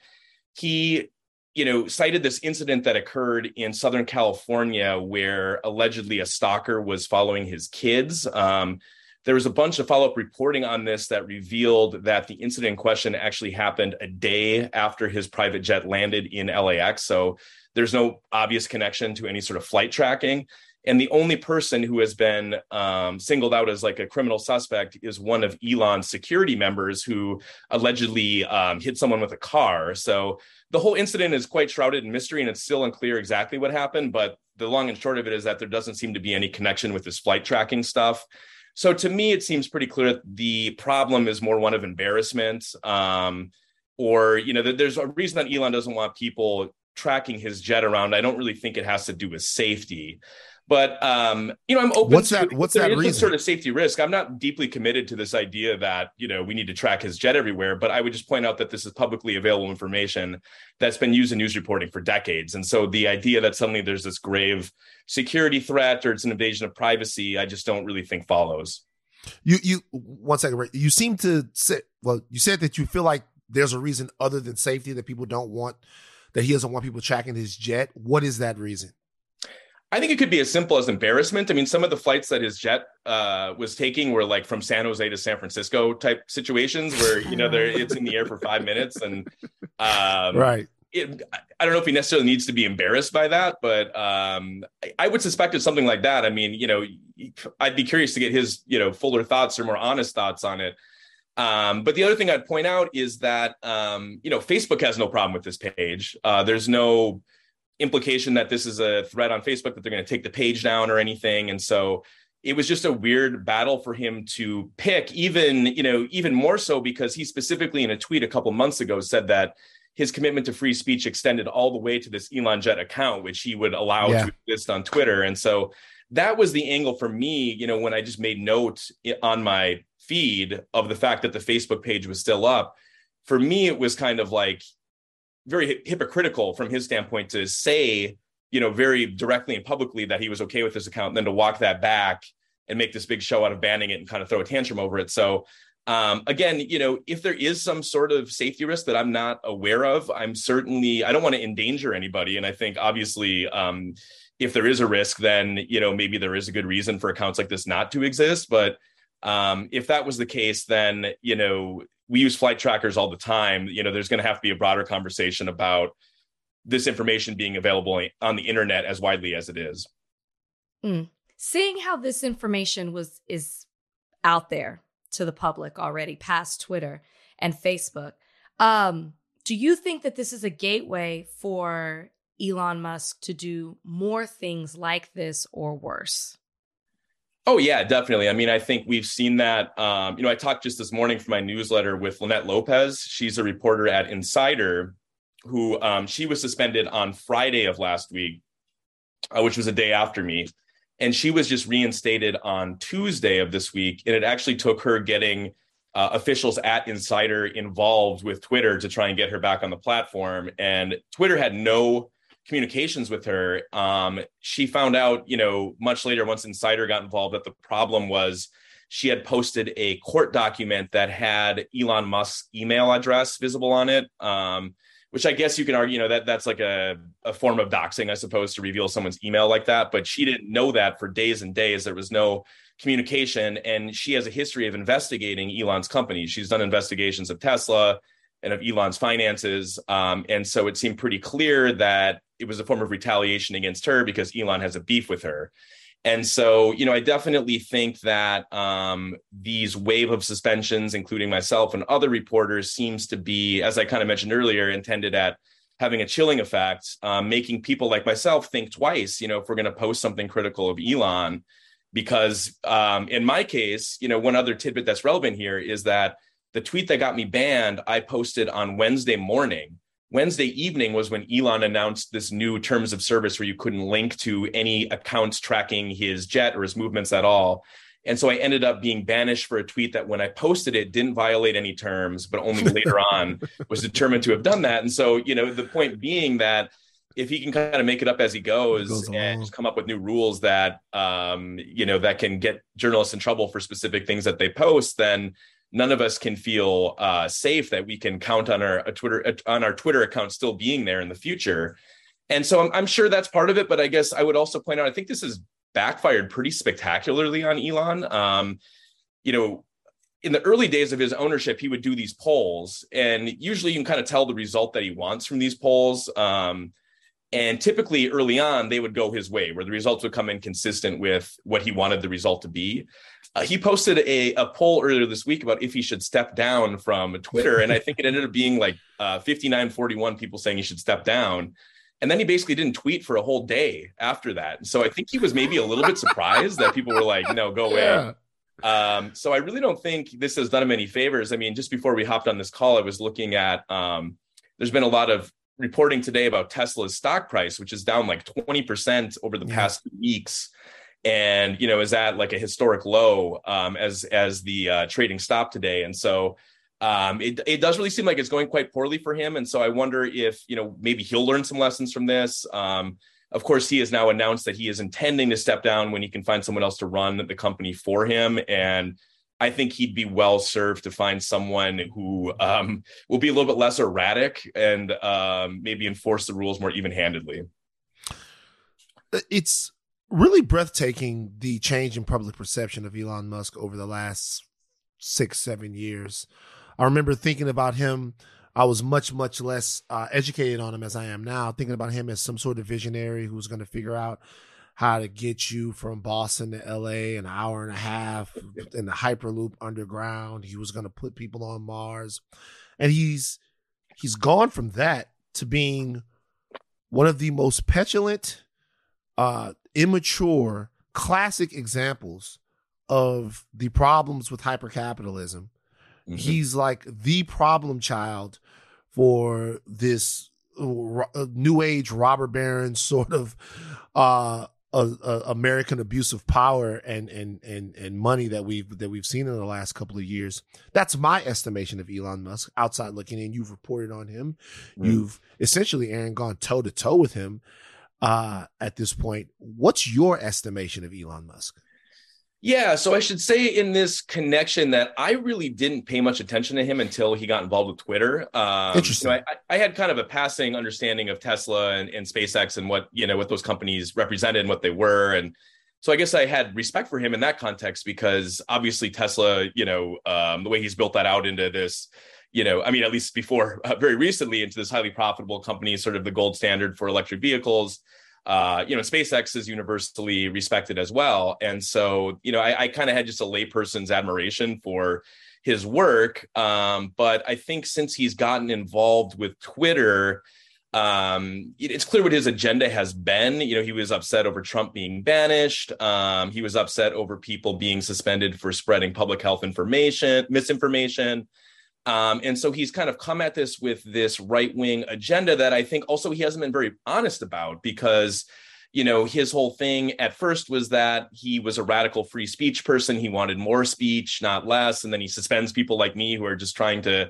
He you know, cited this incident that occurred in Southern California where allegedly a stalker was following his kids. Um, there was a bunch of follow up reporting on this that revealed that the incident in question actually happened a day after his private jet landed in LAX. So there's no obvious connection to any sort of flight tracking. And the only person who has been um, singled out as like a criminal suspect is one of Elon's security members who allegedly um, hit someone with a car. So the whole incident is quite shrouded in mystery and it's still unclear exactly what happened. But the long and short of it is that there doesn't seem to be any connection with this flight tracking stuff. So to me, it seems pretty clear that the problem is more one of embarrassment. Um, or, you know, that there's a reason that Elon doesn't want people tracking his jet around. I don't really think it has to do with safety. But um, you know, I'm open. What's to, that- what's that reason? sort of safety risk. I'm not deeply committed to this idea that you know we need to track his jet everywhere. But I would just point out that this is publicly available information that's been used in news reporting for decades. And so the idea that suddenly there's this grave security threat or it's an invasion of privacy, I just don't really think follows. You you one second, Ray. You seem to say well, you said that you feel like there's a reason other than safety that people don't want that he doesn't want people tracking his jet. What is that reason? I think it could be as simple as embarrassment. I mean, some of the flights that his jet uh, was taking were like from San Jose to San Francisco type situations where you know there it's in the air for five minutes, and um, Right. It, I don't know if he necessarily needs to be embarrassed by that, but um, I, I would suspect it's something like that. I mean, you know, I'd be curious to get his you know fuller thoughts or more honest thoughts on it. Um, but the other thing I'd point out is that um, you know Facebook has no problem with this page. Uh, there's no implication that this is a threat on Facebook that they're going to take the page down or anything. And so it was just a weird battle for him to pick, even, you know, even more so because he specifically in a tweet a couple months ago said that his commitment to free speech extended all the way to this Elon Jet account, which he would allow Yeah. to exist on Twitter. And so that was the angle for me, you know, when I just made note eh, on my feed of the fact that the Facebook page was still up. For me, it was kind of like, very hypocritical from his standpoint to say, you know, very directly and publicly that he was okay with this account, and then to walk that back and make this big show out of banning it and kind of throw a tantrum over it. So um, again, you know, if there is some sort of safety risk that I'm not aware of, I'm certainly I don't want to endanger anybody. And I think obviously, um, if there is a risk, then you know maybe there is a good reason for accounts like this not to exist. But um, if that was the case, then you know we use flight trackers all the time. You know, there's going to have to be a broader conversation about this information being available on the internet as widely as it is. Mm. Seeing how this information was is out there to the public already past Twitter and Facebook. Um, do you think that this is a gateway for Elon Musk to do more things like this or worse? Oh yeah, definitely. I mean, I think we've seen that. Um, you know, I talked just this morning for my newsletter with Linette Lopez. She's a reporter at Insider, who um, she was suspended on Friday of last week, uh, which was a day after me and she was just reinstated on Tuesday of this week. And it actually took her getting uh, officials at Insider involved with Twitter to try and get her back on the platform. And Twitter had no communications with her. Um, she found out, you know, much later once Insider got involved that the problem was she had posted a court document that had Elon Musk's email address visible on it. Um, which I guess you can argue, you know, that that's like a, a form of doxing, I suppose, to reveal someone's email like that. But she didn't know that for days and days. There was no communication. And she has a history of investigating Elon's company. She's done investigations of Tesla and of Elon's finances. Um, and so it seemed pretty clear that it was a form of retaliation against her because Elon has a beef with her. And so, you know, I definitely think that um, these wave of suspensions, including myself and other reporters, seems to be, as I kind of mentioned earlier, intended at having a chilling effect, um, making people like myself think twice, you know, if we're going to post something critical of Elon. Because um, in my case, you know, one other tidbit that's relevant here is that the tweet that got me banned, I posted on Wednesday morning Wednesday evening was when Elon announced this new terms of service where you couldn't link to any accounts tracking his jet or his movements at all. And so I ended up being banished for a tweet that when I posted it didn't violate any terms, but only later on was determined to have done that. And so, you know, the point being that if he can kind of make it up as he goes, goes and just come up with new rules that um, you know, that can get journalists in trouble for specific things that they post, then none of us can feel uh, safe that we can count on our Twitter on our Twitter account still being there in the future. And so I'm, I'm, sure that's part of it. But I guess I would also point out I think this has backfired pretty spectacularly on Elon. Um, you know, in the early days of his ownership, he would do these polls, and usually you can kind of tell the result that he wants from these polls. Um, and typically early on, they would go his way, where the results would come in consistent with what he wanted the result to be. Uh, he posted a, a poll earlier this week about if he should step down from Twitter. And I think it ended up being like uh, 59 41 people saying he should step down. And then he basically didn't tweet for a whole day after that. So I think he was maybe a little bit surprised that people were like, no, go away. Yeah. Um, so I really don't think this has done him any favors. I mean, just before we hopped on this call, I was looking at um, there's been a lot of reporting today about Tesla's stock price, which is down like 20% over the yeah. past weeks. And you know, is at like a historic low um, as as the uh, trading stopped today. And so um, it it does really seem like it's going quite poorly for him. And so I wonder if you know maybe he'll learn some lessons from this. Um, of course, he has now announced that he is intending to step down when he can find someone else to run the company for him. And I think he'd be well served to find someone who um, will be a little bit less erratic and um, maybe enforce the rules more even handedly. It's really breathtaking the change in public perception of Elon Musk over the last six, seven years. I remember thinking about him. I was much, much less uh, educated on him as I am now, thinking about him as some sort of visionary who's going to figure out how to get you from Boston to LA an hour and a half in the Hyperloop underground. He was going to put people on Mars. And he's he's gone from that to being one of the most petulant, uh, immature, classic examples of the problems with hypercapitalism. Mm-hmm. He's like the problem child for this uh, new age robber baron sort of uh uh, uh, American abuse of power and and and and money that we've that we've seen in the last couple of years. That's my estimation of Elon Musk. Outside looking in, you've reported on him. Mm. You've essentially, Aaron, gone toe to toe with him uh, at this point. What's your estimation of Elon Musk? Yeah, so I should say in this connection that I really didn't pay much attention to him until he got involved with Twitter. Um, Interesting. You know, I, I, had kind of a passing understanding of Tesla and, and, SpaceX and what you know what those companies represented and what they were, and so I guess I had respect for him in that context because obviously Tesla, you know, um, the way he's built that out into this. You know, I mean, at least before, uh, very recently, into this highly profitable company, sort of the gold standard for electric vehicles uh, you know, SpaceX is universally respected as well. And so, you know, I, I kind of had just a layperson's admiration for his work. Um, but I think since he's gotten involved with Twitter, um, it's clear what his agenda has been. You know, he was upset over Trump being banished. Um, he was upset over people being suspended for spreading public health information, misinformation. Um, and so he's kind of come at this with this right wing agenda that I think also he hasn't been very honest about because, you know, his whole thing at first was that he was a radical free speech person. He wanted more speech, not less. And then he suspends people like me who are just trying to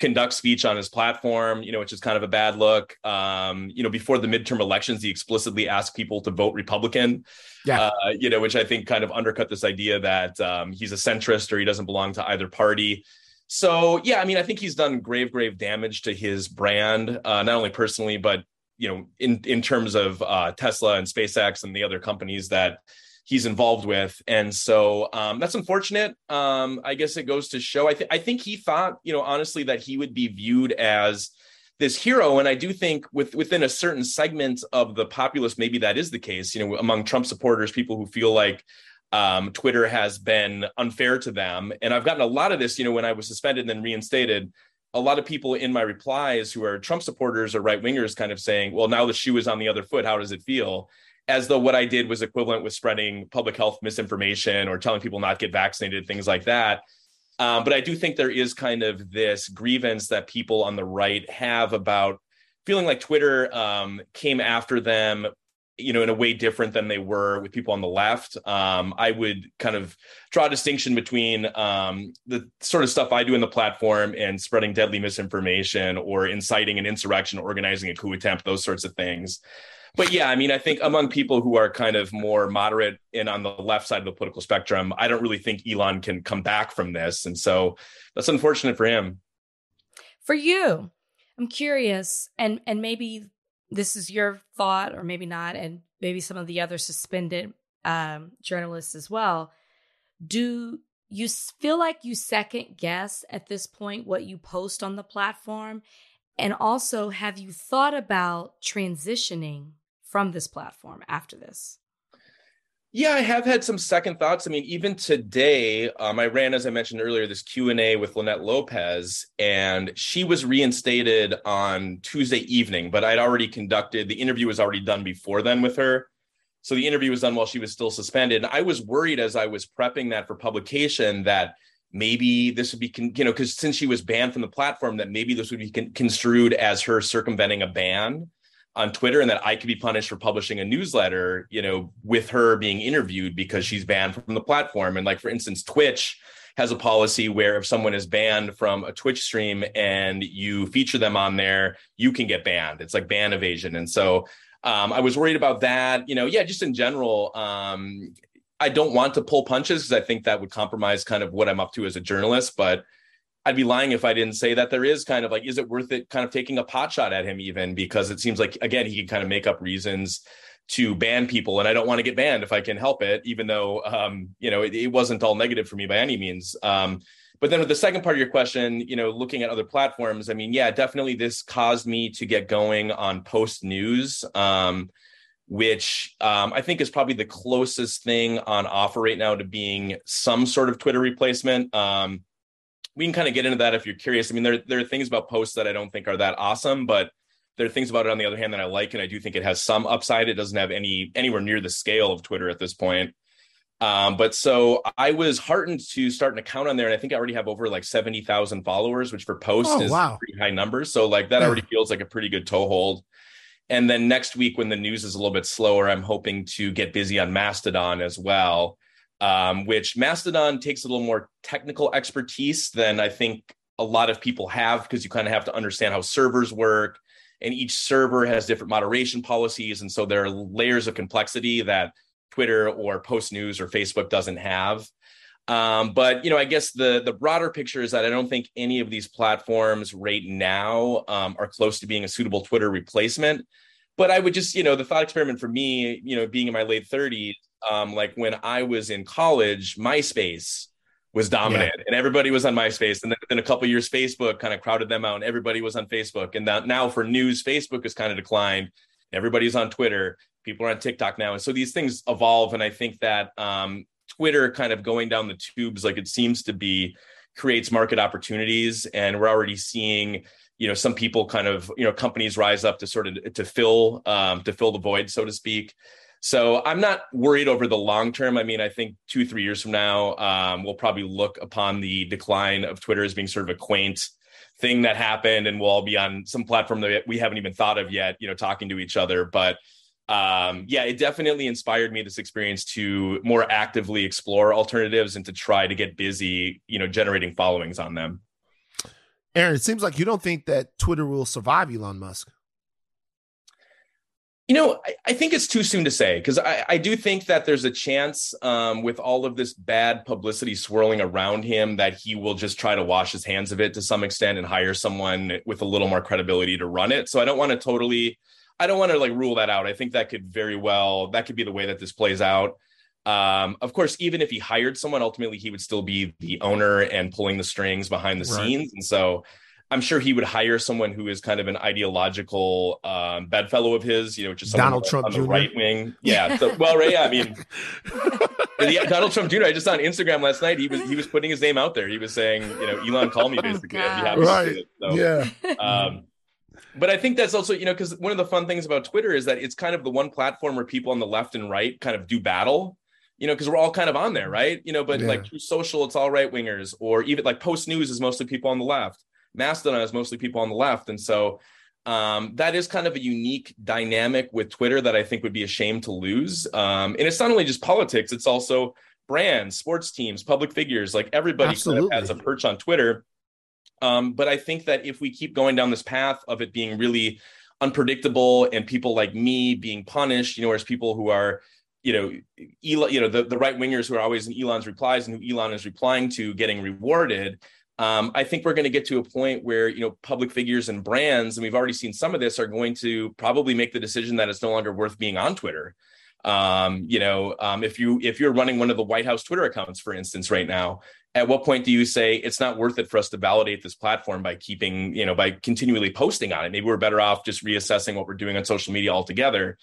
conduct speech on his platform, you know, which is kind of a bad look. Um, you know, before the midterm elections, he explicitly asked people to vote Republican. Yeah. Uh, you know, which I think kind of undercut this idea that um, he's a centrist or he doesn't belong to either party. So yeah, I mean, I think he's done grave, grave damage to his brand, uh, not only personally, but you know, in in terms of uh, Tesla and SpaceX and the other companies that he's involved with. And so um, that's unfortunate. Um, I guess it goes to show. I think I think he thought, you know, honestly, that he would be viewed as this hero and i do think with within a certain segment of the populace maybe that is the case you know among trump supporters people who feel like um, Twitter has been unfair to them. And I've gotten a lot of this, you know, when I was suspended and then reinstated, a lot of people in my replies who are Trump supporters or right wingers kind of saying, well, now the shoe is on the other foot. How does it feel? As though what I did was equivalent with spreading public health misinformation or telling people not get vaccinated, things like that. Um, but I do think there is kind of this grievance that people on the right have about feeling like Twitter um, came after them you know, in a way different than they were with people on the left. Um, I would kind of draw a distinction between um, the sort of stuff I do in the platform and spreading deadly misinformation or inciting an insurrection, organizing a coup attempt, those sorts of things. But yeah, I mean, I think among people who are kind of more moderate and on the left side of the political spectrum, I don't really think Elon can come back from this. And so that's unfortunate for him. For you, I'm curious, and and maybe this is your thought, or maybe not, and maybe some of the other suspended um, journalists as well. Do you feel like you second guess at this point what you post on the platform? And also, have you thought about transitioning from this platform after this? Yeah, I have had some second thoughts. I mean, even today, um, I ran, as I mentioned earlier, this Q and A with Linette Lopez, and she was reinstated on Tuesday evening. But I'd already conducted the interview was already done before then with her, so the interview was done while she was still suspended. And I was worried as I was prepping that for publication that maybe this would be, you know, because since she was banned from the platform, that maybe this would be construed as her circumventing a ban on Twitter and that I could be punished for publishing a newsletter, you know, with her being interviewed because she's banned from the platform. And like, for instance, Twitch has a policy where if someone is banned from a Twitch stream and you feature them on there, you can get banned. It's like ban evasion. And so um, I was worried about that. You know, yeah, just in general, um, I don't want to pull punches because I think that would compromise kind of what I'm up to as a journalist. But I'd be lying if I didn't say that there is kind of like, is it worth it kind of taking a pot shot at him even? Because it seems like, again, he can kind of make up reasons to ban people. And I don't want to get banned if I can help it, even though, um, you know, it, it, wasn't all negative for me by any means. Um, but then with the second part of your question, you know, looking at other platforms, I mean, yeah, definitely this caused me to get going on Post News. Um, which um, I think is probably the closest thing on offer right now to being some sort of Twitter replacement. Um, we can kind of get into that if you're curious. I mean, there there are things about posts that I don't think are that awesome, but there are things about it on the other hand that I like, and I do think it has some upside. It doesn't have any anywhere near the scale of Twitter at this point. Um, but so I was heartened to start an account on there, and I think I already have over like seventy thousand followers, which for post oh, is wow. pretty high numbers. So like that yeah. already feels like a pretty good toehold. And then next week, when the news is a little bit slower, I'm hoping to get busy on Mastodon as well, um, which Mastodon takes a little more technical expertise than I think a lot of people have because you kind of have to understand how servers work. And each server has different moderation policies. And so there are layers of complexity that Twitter or Post News or Facebook doesn't have. Um, but you know, I guess the the broader picture is that I don't think any of these platforms right now um, are close to being a suitable Twitter replacement. But I would just, you know, the thought experiment for me, you know, being in my late 30s, um, like when I was in college, MySpace was dominant yeah. and everybody was on MySpace. And then in a couple years, Facebook kind of crowded them out and everybody was on Facebook. And that now for news, Facebook has kind of declined. Everybody's on Twitter. People are on TikTok now. And so these things evolve. And I think that um, Twitter kind of going down the tubes like it seems to be creates market opportunities and we're already seeing you know some people kind of you know companies rise up to sort of to fill um, to fill the void so to speak so i'm not worried over the long term i mean i think two three years from now um, we'll probably look upon the decline of twitter as being sort of a quaint thing that happened and we'll all be on some platform that we haven't even thought of yet you know talking to each other but um, yeah, it definitely inspired me this experience to more actively explore alternatives and to try to get busy, you know, generating followings on them. Aaron, it seems like you don't think that Twitter will survive Elon Musk. You know, I, I think it's too soon to say because I, I, do think that there's a chance um, with all of this bad publicity swirling around him that he will just try to wash his hands of it to some extent and hire someone with a little more credibility to run it. So I don't want to totally I don't want to like rule that out. I think that could very well that could be the way that this plays out. Um, of course, even if he hired someone, ultimately he would still be the owner and pulling the strings behind the right. scenes. And so I'm sure he would hire someone who is kind of an ideological um, bedfellow of his, you know, just Donald Trump on the Jr. right wing. Yeah. So, well, right. Yeah. I mean, yeah, Donald Trump Jr. I just saw on Instagram last night. He was he was putting his name out there. He was saying, you know, Elon, call me oh, basically. Oh, right. So, yeah. Um, but I think that's also, you know, because one of the fun things about Twitter is that it's kind of the one platform where people on the left and right kind of do battle, you know, because we're all kind of on there, right? You know, but yeah. like Truth Social, it's all right wingers, or even like Post News is mostly people on the left. Mastodon is mostly people on the left. And so um, that is kind of a unique dynamic with Twitter that I think would be a shame to lose. Um, and it's not only just politics, it's also brands, sports teams, public figures, like everybody kind of has a perch on Twitter. Um, but I think that if we keep going down this path of it being really unpredictable and people like me being punished, you know, whereas people who are, you know, Elon, you know, the, the right wingers who are always in Elon's replies and who Elon is replying to getting rewarded. Um, I think we're going to get to a point where you know public figures and brands, and we've already seen some of this, are going to probably make the decision that it's no longer worth being on Twitter. Um, you know, um, if you if you're running one of the White House Twitter accounts, for instance, right now, at what point do you say it's not worth it for us to validate this platform by keeping, you know, by continually posting on it? Maybe we're better off just reassessing what we're doing on social media altogether.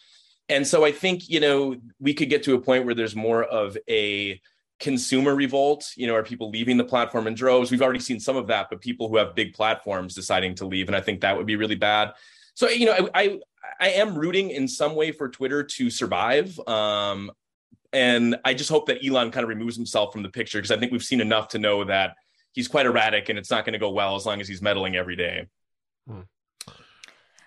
And so I think, you know, we could get to a point where there's more of a consumer revolt you know are people leaving the platform in droves we've already seen some of that but people who have big platforms deciding to leave and i think that would be really bad so you know i i, I am rooting in some way for twitter to survive um and I just hope that Elon kind of removes himself from the picture because I think we've seen enough to know that he's quite erratic and it's not going to go well as long as he's meddling every day. Hmm.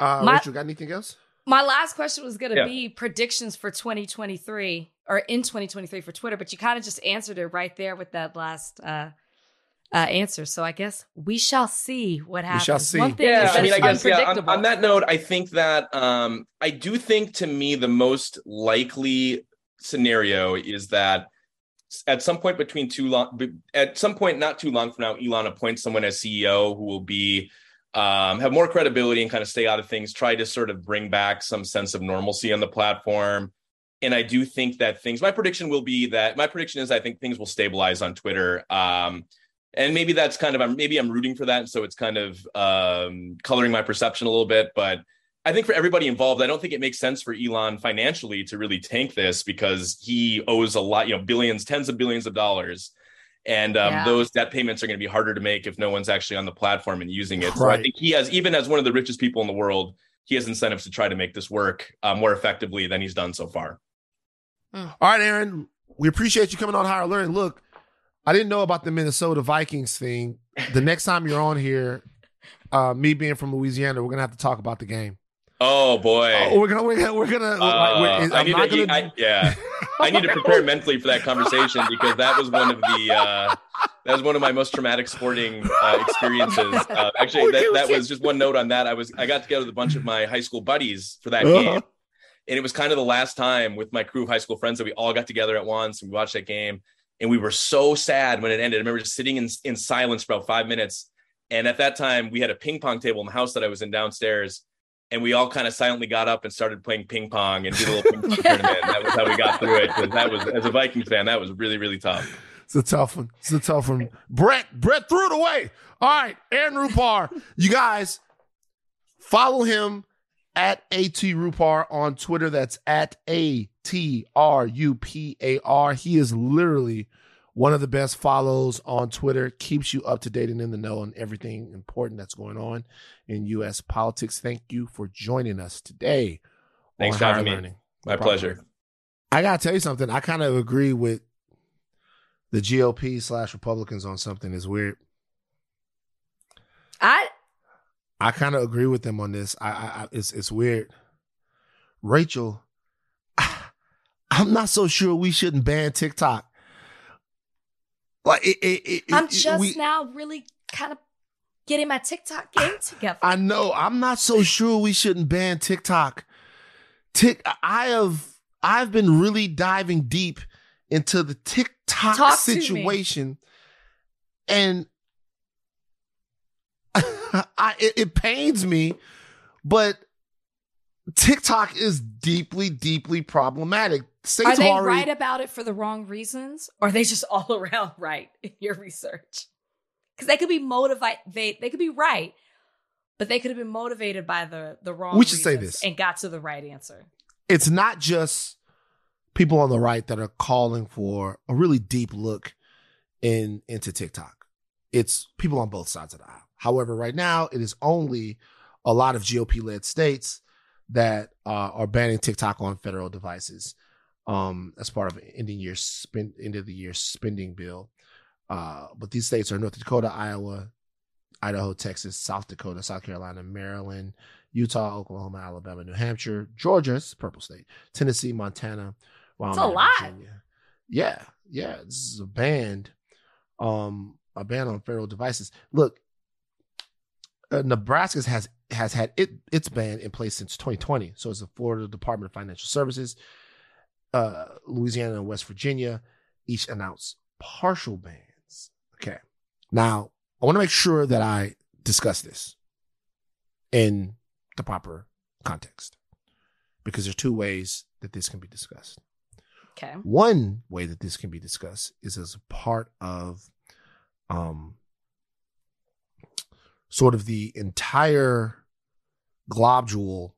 Uh, my, Rachel, got anything else? My last question was going to yeah. be predictions for 2023 or in 2023 for Twitter, but you kind of just answered it right there with that last uh, uh, answer. So I guess we shall see what happens. We shall see. yeah, I mean, I guess yeah. On, on, that note, I think that um, I do think to me the most likely scenario is that at some point between too long, at some point not too long from now, Elon appoints someone as CEO who will be um, have more credibility and kind of stay out of things, try to sort of bring back some sense of normalcy on the platform. And I do think that things. My prediction will be that my prediction is I think things will stabilize on Twitter. Um, and maybe that's kind of maybe I'm rooting for that, so it's kind of um, coloring my perception a little bit, but I think for everybody involved, I don't think it makes sense for Elon financially to really tank this because he owes a lot, you know, billions, tens of billions of dollars. And um, yeah. those debt payments are going to be harder to make if no one's actually on the platform and using it. Right. So I think he has, even as one of the richest people in the world, he has incentives to try to make this work uh, more effectively than he's done so far. Mm. All right, Aaron, we appreciate you coming on Higher Learning. Look, I didn't know about the Minnesota Vikings thing. The next time you're on here, uh, me being from Louisiana, we're gonna have to talk about the game. Oh boy, oh, we're gonna we're gonna, we're gonna. Uh, like, we're, I need to, gonna... I, yeah, I need to prepare mentally for that conversation because that was one of the uh, that was one of my most traumatic sporting uh, experiences. Uh, actually, that, that was just one note on that. I was I got together with a bunch of my high school buddies for that uh-huh. game, and it was kind of the last time with my crew of high school friends that we all got together at once and we watched that game, and we were so sad when it ended. I remember just sitting in in silence for about five minutes, and at that time we had a ping pong table in the house that I was in downstairs and we all kind of silently got up and started playing ping pong and did a little ping pong tournament. That was how we got through it. That was as a Vikings fan, that was really really tough. It's a tough one. It's a tough one. Brett Brett threw it away. All right, Aaron Rupar, you guys follow him at at Rupar on Twitter. That's at a t r u p a r. He is literally one of the best follows on Twitter, keeps you up to date and in the know on everything important that's going on in U.S. politics. Thank you for joining us today. Thanks for having me. Learning. My no pleasure. I gotta tell you something. I kind of agree with the GOP slash Republicans on something. Is weird. I I kind of agree with them on this. I, I it's it's weird. Rachel, I'm not so sure we shouldn't ban TikTok. Like it, it, it, I'm just we, now really kind of getting my TikTok game together. I know. I'm not so sure we shouldn't ban TikTok. Tick. I have. I've been really diving deep into the TikTok Talk situation, and I, it, it pains me, but TikTok is deeply, deeply problematic. States are they already, right about it for the wrong reasons, or are they just all around right in your research? Because they could be motivated. They they could be right, but they could have been motivated by the the wrong. We should say this and got to the right answer. It's not just people on the right that are calling for a really deep look in into TikTok. It's people on both sides of the aisle. However, right now it is only a lot of GOP led states that uh, are banning TikTok on federal devices um, as part of ending year spend end of the year spending bill. Uh, but these states are North Dakota, Iowa, Idaho, Texas, South Dakota, South Carolina, Maryland, Utah, Oklahoma, Alabama, New Hampshire, Georgia, it's purple state, Tennessee, Montana, Wyoming, a lot. Virginia. Yeah, yeah, this is a ban, um, a ban on federal devices. Look, uh, Nebraska has has had it its ban in place since 2020. So it's the Florida Department of Financial Services, uh, Louisiana and West Virginia each announced partial bans. Okay. Now, I want to make sure that I discuss this in the proper context because there's two ways that this can be discussed. Okay. One way that this can be discussed is as a part of um sort of the entire globule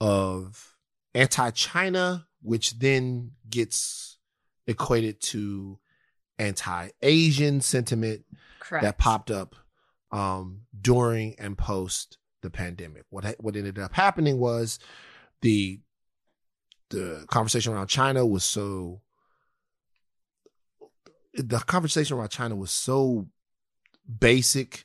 of anti-China, which then gets equated to anti-Asian sentiment Correct. that popped up um, during and post the pandemic. What what ended up happening was the the conversation around China was so the conversation around China was so basic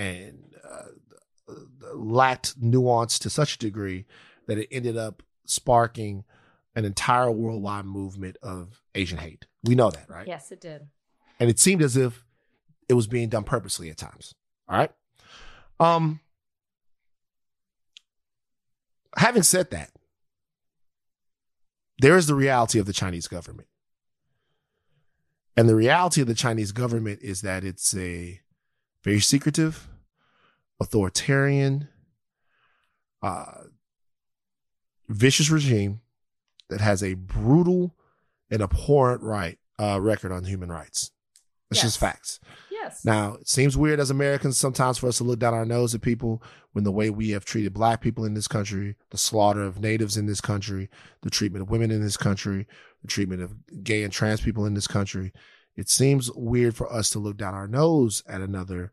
and uh, lacked nuance to such a degree that it ended up sparking an entire worldwide movement of Asian hate. We know that, right? Yes, it did. And it seemed as if it was being done purposely at times. All right. Um having said that, there is the reality of the Chinese government. And the reality of the Chinese government is that it's a very secretive, authoritarian, uh, vicious regime that has a brutal and abhorrent right uh, record on human rights. It's yes. just facts. Yes. Now, it seems weird as Americans sometimes for us to look down our nose at people when the way we have treated black people in this country, the slaughter of natives in this country, the treatment of women in this country, the treatment of gay and trans people in this country. It seems weird for us to look down our nose at another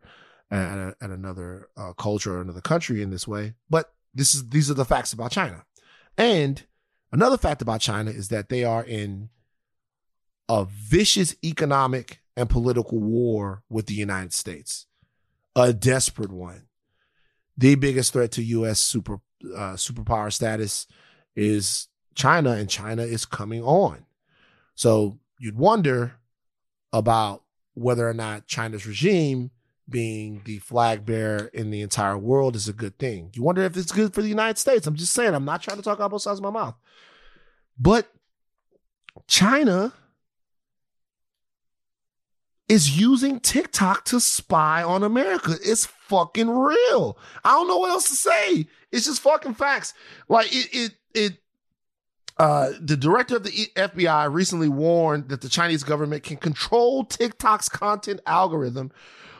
at, a, at another uh, culture or another country in this way. But this is these are the facts about China. And another fact about China is that they are in a vicious economic and political war with the United States, a desperate one. The biggest threat to U.S. super uh, superpower status is China, and China is coming on. So you'd wonder about whether or not China's regime being the flag bearer in the entire world is a good thing. You wonder if it's good for the United States. I'm just saying, I'm not trying to talk out both sides of my mouth. But China is using TikTok to spy on America. It's fucking real. I don't know what else to say. It's just fucking facts. Like it, it, it. Uh, the director of the FBI recently warned that the Chinese government can control TikTok's content algorithm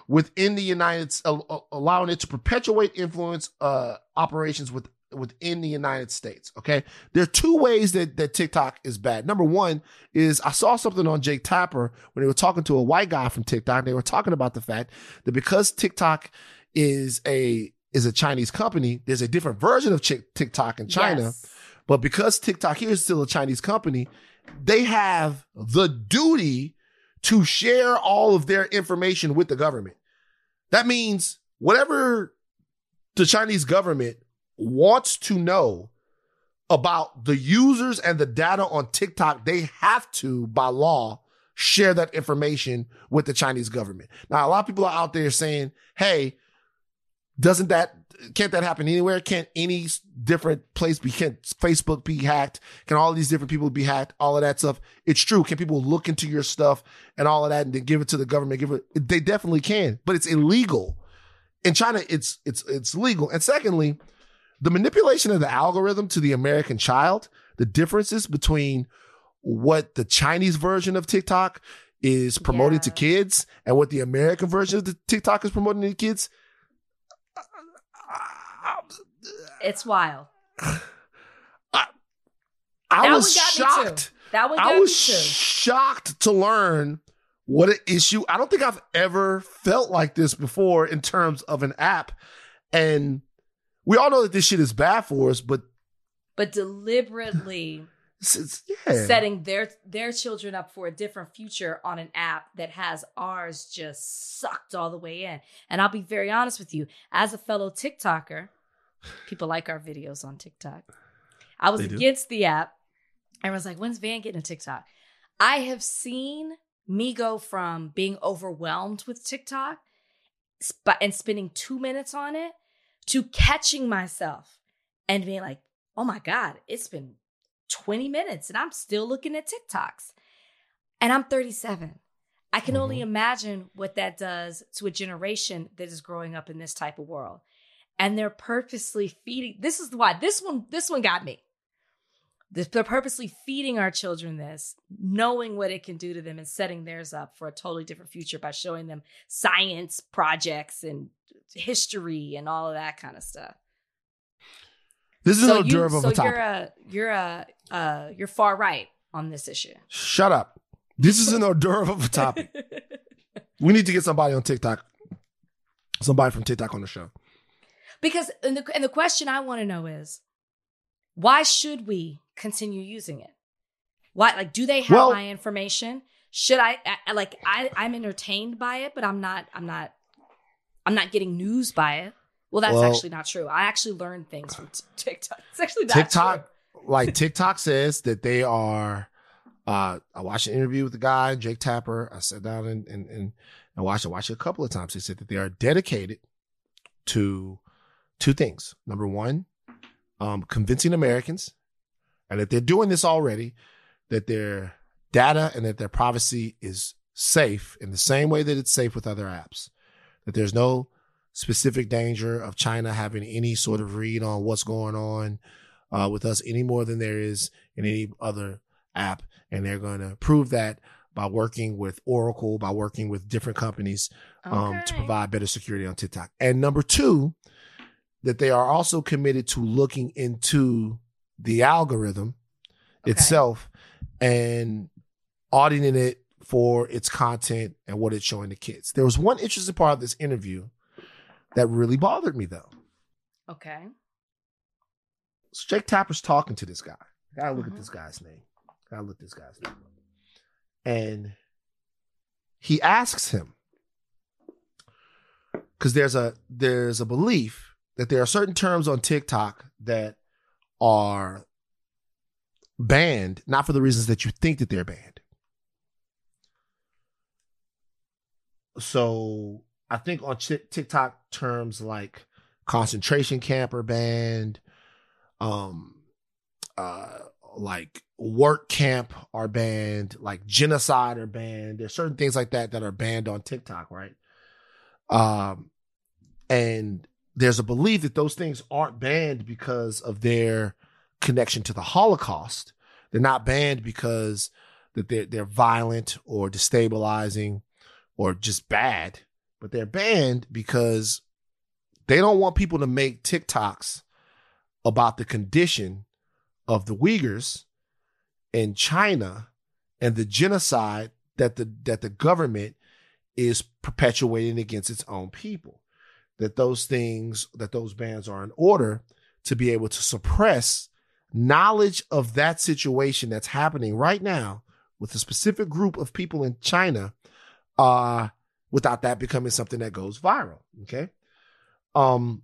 within the United, uh, allowing it to perpetuate influence uh, operations with within the United States. Okay. There are two ways that, that TikTok is bad. Number one is I saw something on Jake Tapper when they were talking to a white guy from TikTok. They were talking about the fact that because TikTok is a, is a Chinese company, there's a different version of TikTok in China. Yes. But because TikTok here is still a Chinese company, they have the duty to share all of their information with the government. That means whatever the Chinese government wants to know about the users and the data on TikTok, they have to, by law, share that information with the Chinese government. Now, a lot of people are out there saying, hey, doesn't that, can't that happen anywhere? Can't any different place be, can't Facebook be hacked? Can all these different people be hacked? All of that stuff. It's true. Can people look into your stuff and all of that and then give it to the government? Give it, they definitely can, but it's illegal. In China, it's, it's, it's legal. And secondly, the manipulation of the algorithm to the American child, the differences between what the Chinese version of TikTok is promoting yeah. to kids and what the American version of the TikTok is promoting to kids. It's wild. I, I was shocked. That one I was shocked to learn what an issue. I don't think I've ever felt like this before in terms of an app. And we all know that this shit is bad for us, but but deliberately it's, it's, yeah. setting their their children up for a different future on an app that has ours just sucked all the way in. And I'll be very honest with you, as a fellow TikToker, people like our videos on TikTok. I was against the app. Everyone's like, when's Van getting a TikTok? I have seen me go from being overwhelmed with TikTok and spending two minutes on it to catching myself and being like, oh my God, it's been 20 minutes and I'm still looking at TikToks. And I'm 37. I can mm-hmm. only imagine what that does to a generation that is growing up in this type of world. And they're purposely feeding this is why this one this one got me. They're purposely feeding our children this, knowing what it can do to them and setting theirs up for a totally different future by showing them science projects and history and all of that kind of stuff. This is so no you, of so a topic. You're a you're a uh, you're far right on this issue. Shut up. This is an hors d'oeuvre of a topic. we need to get somebody on TikTok, somebody from TikTok on the show. Because and the and the question I want to know is, why should we continue using it? Why like do they have well, my information? Should I, I like I I'm entertained by it, but I'm not I'm not I'm not getting news by it. Well, that's well, actually not true. I actually learned things from t- TikTok. It's actually not TikTok. True. like TikTok says that they are. Uh, I watched an interview with the guy, Jake Tapper. I sat down and and and, and watched it. Watched it a couple of times. He said that they are dedicated to two things. Number one, um, convincing Americans, and that they're doing this already, that their data and that their privacy is safe in the same way that it's safe with other apps that there's no specific danger of China having any sort of read on what's going on uh, with us any more than there is in any other app. And they're going to prove that by working with Oracle, by working with different companies um, okay. to provide better security on TikTok. And number two, that they are also committed to looking into the algorithm okay. itself and auditing it for its content and what it's showing the kids. There was one interesting part of this interview that really bothered me though. Okay. So Jake Tapper's talking to this guy. Gotta look mm-hmm. at this guy's name. Gotta look at this guy's name. And he asks him, because there's a there's a belief that there are certain terms on TikTok that are banned, not for the reasons that you think that they're banned. So I think on TikTok terms like concentration camp are banned, um, uh, like work camp are banned, like genocide are banned. There's certain things like that that are banned on TikTok, right? Um, and there's a belief that those things aren't banned because of their connection to the Holocaust. They're not banned because that they're they're violent or destabilizing or just bad, but they're banned because they don't want people to make TikToks about the condition of the Uyghurs in China and the genocide that the that the government is perpetuating against its own people. That those things, that those bans are in order to be able to suppress knowledge of that situation that's happening right now with a specific group of people in China, uh, without that becoming something that goes viral. Okay. Um,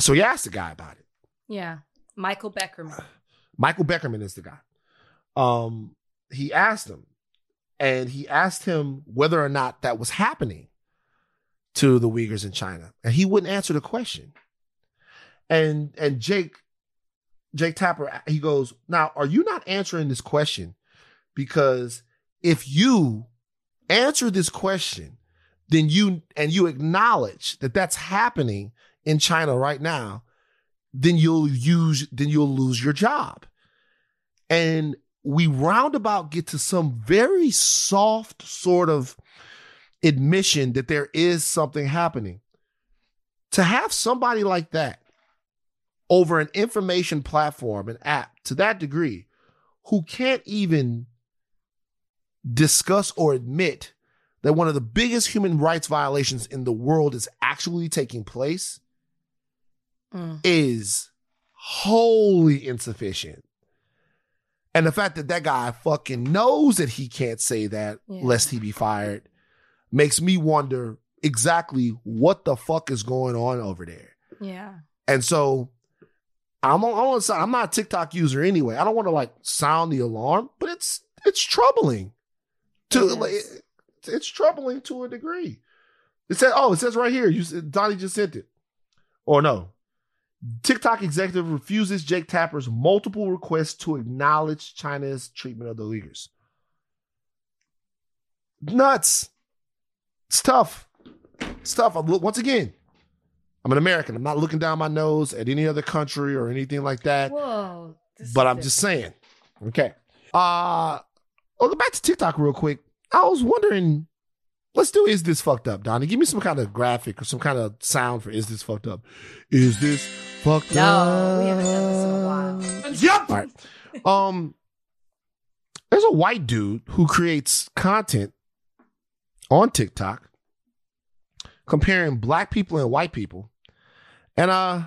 so he asked the guy about it. Yeah. Michael Beckerman. Michael Beckerman is the guy. Um, he asked him, and he asked him whether or not that was happening to the Uyghurs in China, and he wouldn't answer the question. And and Jake Jake Tapper he goes, "Now, are you not answering this question because if you answer this question, then you and you acknowledge that that's happening in China right now, then you'll use then you'll lose your job." And we roundabout get to some very soft sort of admission that there is something happening. To have somebody like that over an information platform, an app to that degree, who can't even discuss or admit that one of the biggest human rights violations in the world is actually taking place mm. is wholly insufficient. And the fact that that guy fucking knows that he can't say that yeah. lest he be fired makes me wonder exactly what the fuck is going on over there. Yeah. And so I'm on, I'm, I'm not a TikTok user anyway. I don't want to like sound the alarm, but it's it's troubling. To it like, it's troubling to a degree. It says, oh, it says right here. You Donnie just sent it. Or no, TikTok executive refuses Jake Tapper's multiple requests to acknowledge China's treatment of the Uyghurs. Nuts. It's tough. It's tough. Once again, I'm an American. I'm not looking down my nose at any other country or anything like that. Whoa. But I'm just saying. Okay. Uh I'll go back to TikTok real quick. I was wondering Let's do is this fucked up, Donnie? Give me some kind of graphic or some kind of sound for is this fucked up? Is this fucked no, up? No, we haven't done this in a while. Yep. All right. Um there's a white dude who creates content on TikTok comparing black people and white people. And uh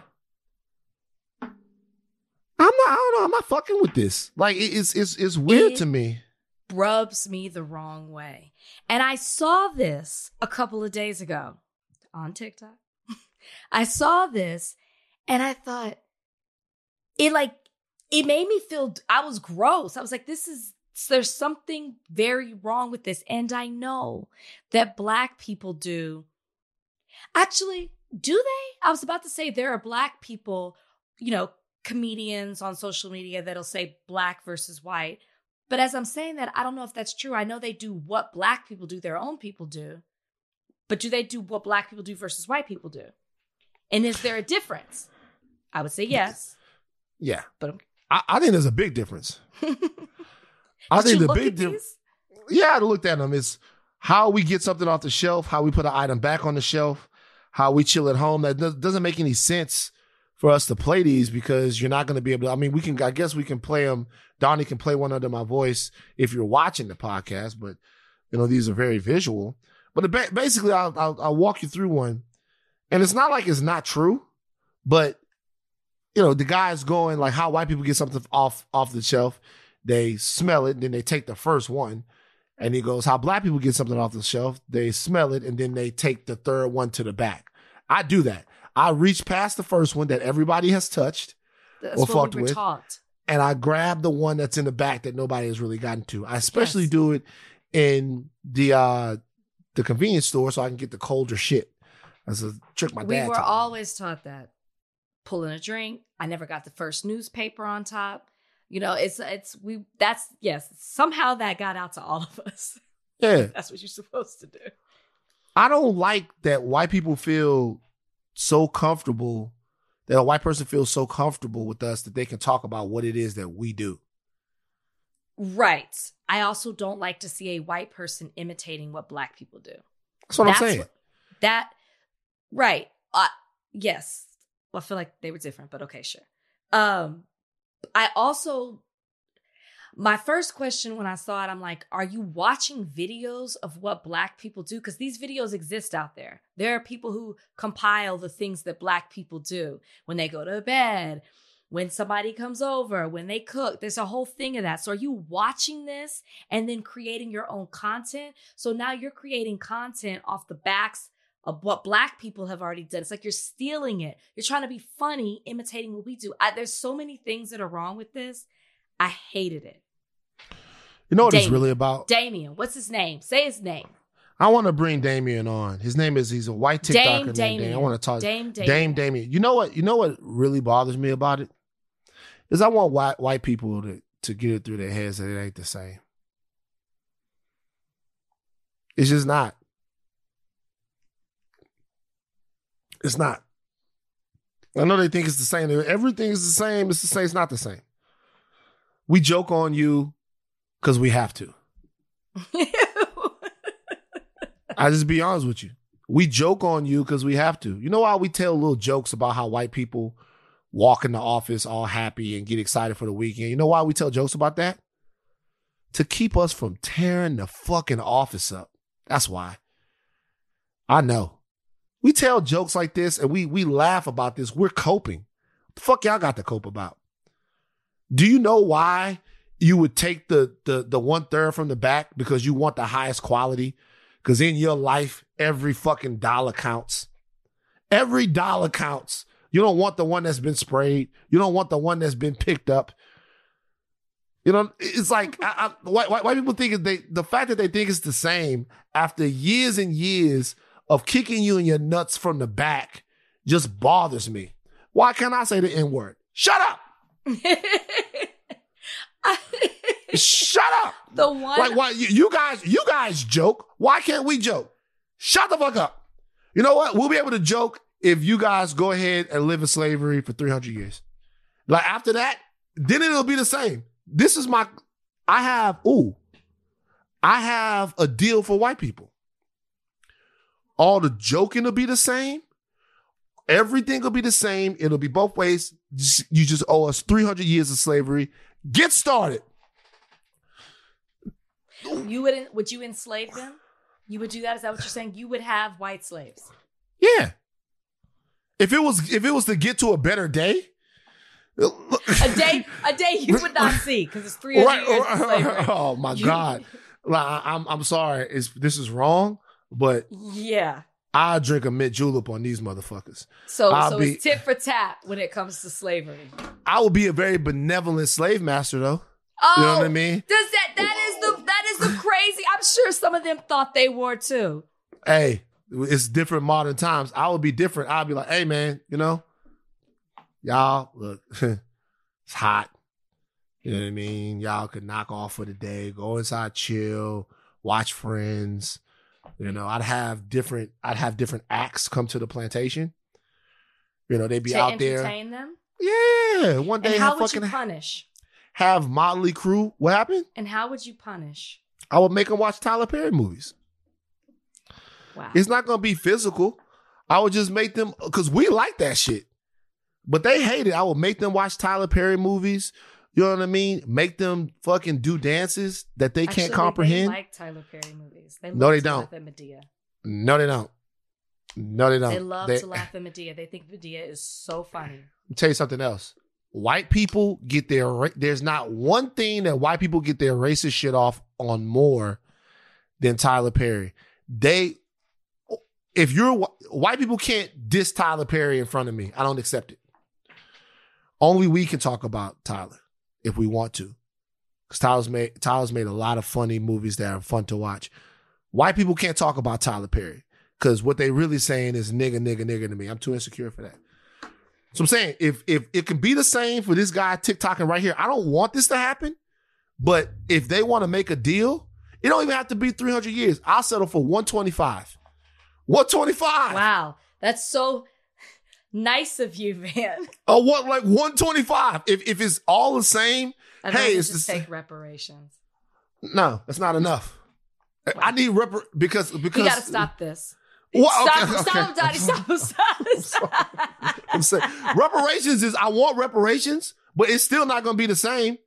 I'm not I don't know, I'm not fucking with this. Like it's it's it's weird it, to me rubs me the wrong way. And I saw this a couple of days ago on TikTok. I saw this and I thought it like it made me feel I was gross. I was like this is there's something very wrong with this and I know that black people do Actually, do they? I was about to say there are black people, you know, comedians on social media that'll say black versus white. But as I'm saying that, I don't know if that's true. I know they do what black people do, their own people do. But do they do what black people do versus white people do? And is there a difference? I would say yes. Yeah. But I, I think there's a big difference. I think the big difference. Yeah, I looked at them. Is how we get something off the shelf, how we put an item back on the shelf, how we chill at home. That doesn't make any sense for us to play these because you're not going to be able to. I mean, we can, I guess we can play them. Donnie can play one under my voice if you're watching the podcast, but you know, these are very visual. But basically, I'll, I'll, I'll walk you through one. And it's not like it's not true, but you know, the guy's going like how white people get something off off the shelf. They smell it, then they take the first one. And he goes, How black people get something off the shelf, they smell it, and then they take the third one to the back. I do that. I reach past the first one that everybody has touched That's or what fucked we were with, taught. and I grab the one that's in the back that nobody has really gotten to. I especially Yes. do it in the uh the convenience store so I can get the colder shit. That's a trick my dad. we were taught me. always taught that. Pulling a drink. I never got the first newspaper on top. You know, it's it's we that's yes, somehow that got out to all of us. yeah. That's what you're supposed to do. I don't like that white people feel so comfortable that a white person feels so comfortable with us that they can talk about what it is that we do. Right. I also don't like to see a white person imitating what black people do. That's what I'm saying. what- that right. Uh yes. Well, I feel like they were different, but okay, sure. Um I also my first question when I saw it, I'm like, are you watching videos of what black people do? Because these videos exist out there. There are people who compile the things that black people do when they go to bed, when somebody comes over, when they cook. There's a whole thing of that. So are you watching this and then creating your own content? So now you're creating content off the backs what black people have already done. It's like you're stealing it. You're trying to be funny, imitating what we do. I, there's so many things that are wrong with this. I hated it. You know what it's really about? Damien, what's his name? Say his name. I want to bring Damien on. His name is he's a white TikToker Dame named Damien. Damien. I want to talk Dame Damien. Dame Damien. You know what? You know what really bothers me about it is I want white white people to to get it through their heads that it ain't the same. It's just not. It's not. I know they think it's the same. Everything is the same. It's the same. It's not the same. We joke on you because we have to. I just be honest with you. We joke on you because we have to. You know why we tell little jokes about how white people walk in the office all happy and get excited for the weekend? You know why we tell jokes about that? To keep us from tearing the fucking office up. That's why. I know. We tell jokes like this and we we laugh about this. We're coping. the fuck y'all got to cope about? Do you know why you would take the the the one third from the back because you want the highest quality? Because in your life, every fucking dollar counts. Every dollar counts. You don't want the one that's been sprayed. You don't want the one that's been picked up. You know, it's like I, I, white, white, white people think they the fact that they think it's the same after years and years of kicking you in your nuts from the back just bothers me. Why can't I say the N word? Shut up! Shut up! the one Like why you, you guys you guys joke. Why can't we joke? Shut the fuck up. You know what? We'll be able to joke if you guys go ahead and live in slavery for 300 years. Like after that, then it'll be the same. This is my I have ooh. I have a deal for white people. All the joking will be the same. Everything will be the same. It'll be both ways. You just owe us 300 years of slavery. Get started. you wouldn't would you enslave them? You would do that? Is that what you're saying? You would have white slaves. Yeah. If it was if it was to get to a better day, A day a day you would not see because it's 300 Right, years of slavery. oh my god! Like I'm I'm sorry. It's this is wrong, but Yeah. I drink a mint julep on these motherfuckers. So I'll so be- it's tit for tat when it comes to slavery. I will be a very benevolent slave master, though. Oh, You know what I oh, mean? Does that that is the that is the crazy? I'm sure some of them thought they were too. Hey, it's different modern times. I would be different. I'll be like, hey man, you know, y'all look, it's hot. You know what I mean? Y'all could knock off for the day, go inside, chill, watch Friends. You know, I'd have different. I'd have different acts come to the plantation. You know, they'd be to out there. entertain them. Yeah, one day And how would you punish? have Mötley Crüe. What happened? And how would you punish? I would make them watch Tyler Perry movies. Wow. It's not gonna be physical. I would just make them because we like that shit, but they hate it. I would make them watch Tyler Perry movies. You know what I mean? Make them fucking do dances that they Actually, can't comprehend. They like Tyler Perry movies. They No, they to don't. Laugh at Madea. no, they don't. No, they don't. They love They- to laugh at Madea. They think Madea is so funny. Let tell you something else. White people get their there's not one thing that white people get their racist shit off on more than Tyler Perry. They if you're white people can't diss Tyler Perry in front of me, I don't accept it. Only we can talk about Tyler if we want to. Because Tyler's made Tyler's made a lot of funny movies that are fun to watch. White people can't talk about Tyler Perry. Cause what they really saying is nigga, nigga, nigga to me. I'm too insecure for that. So I'm saying if if it can be the same for this guy TikToking right here, I don't want this to happen. But if they want to make a deal, it don't even have to be 300 years. I'll settle for 125. 125. Wow. That's so nice of you, man. Oh, what like 125? If if it's all the same, I hey, it's just the take reparations. No, that's not enough. I need repar because because We got to stop this. What? Stop, Okay, stop, okay. Daddy, stop, stop, stop. I'm saying reparations is I want reparations, but it's still not going to be the same.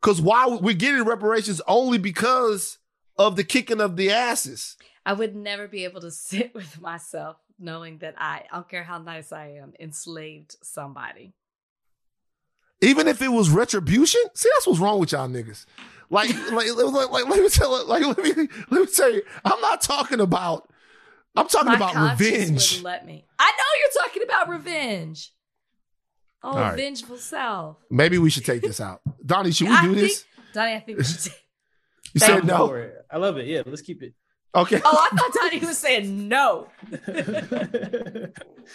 Because why we're getting reparations only because of the kicking of the asses. I would never be able to sit with myself knowing that I, I don't care how nice I am, enslaved somebody. Even if it was retribution, see that's what's wrong with y'all niggas. Like, like, like, like, let me tell, like, let me, let me tell you, I'm not talking about, I'm talking My about revenge. let me. I know you're talking about revenge. Oh, All right. vengeful self. Maybe we should take this out. Donnie, should we I do this? think- Donnie, I think we should. take- You Thank said no. For it. I love it. Yeah, let's keep it. Okay. Oh, I thought Tony was saying no.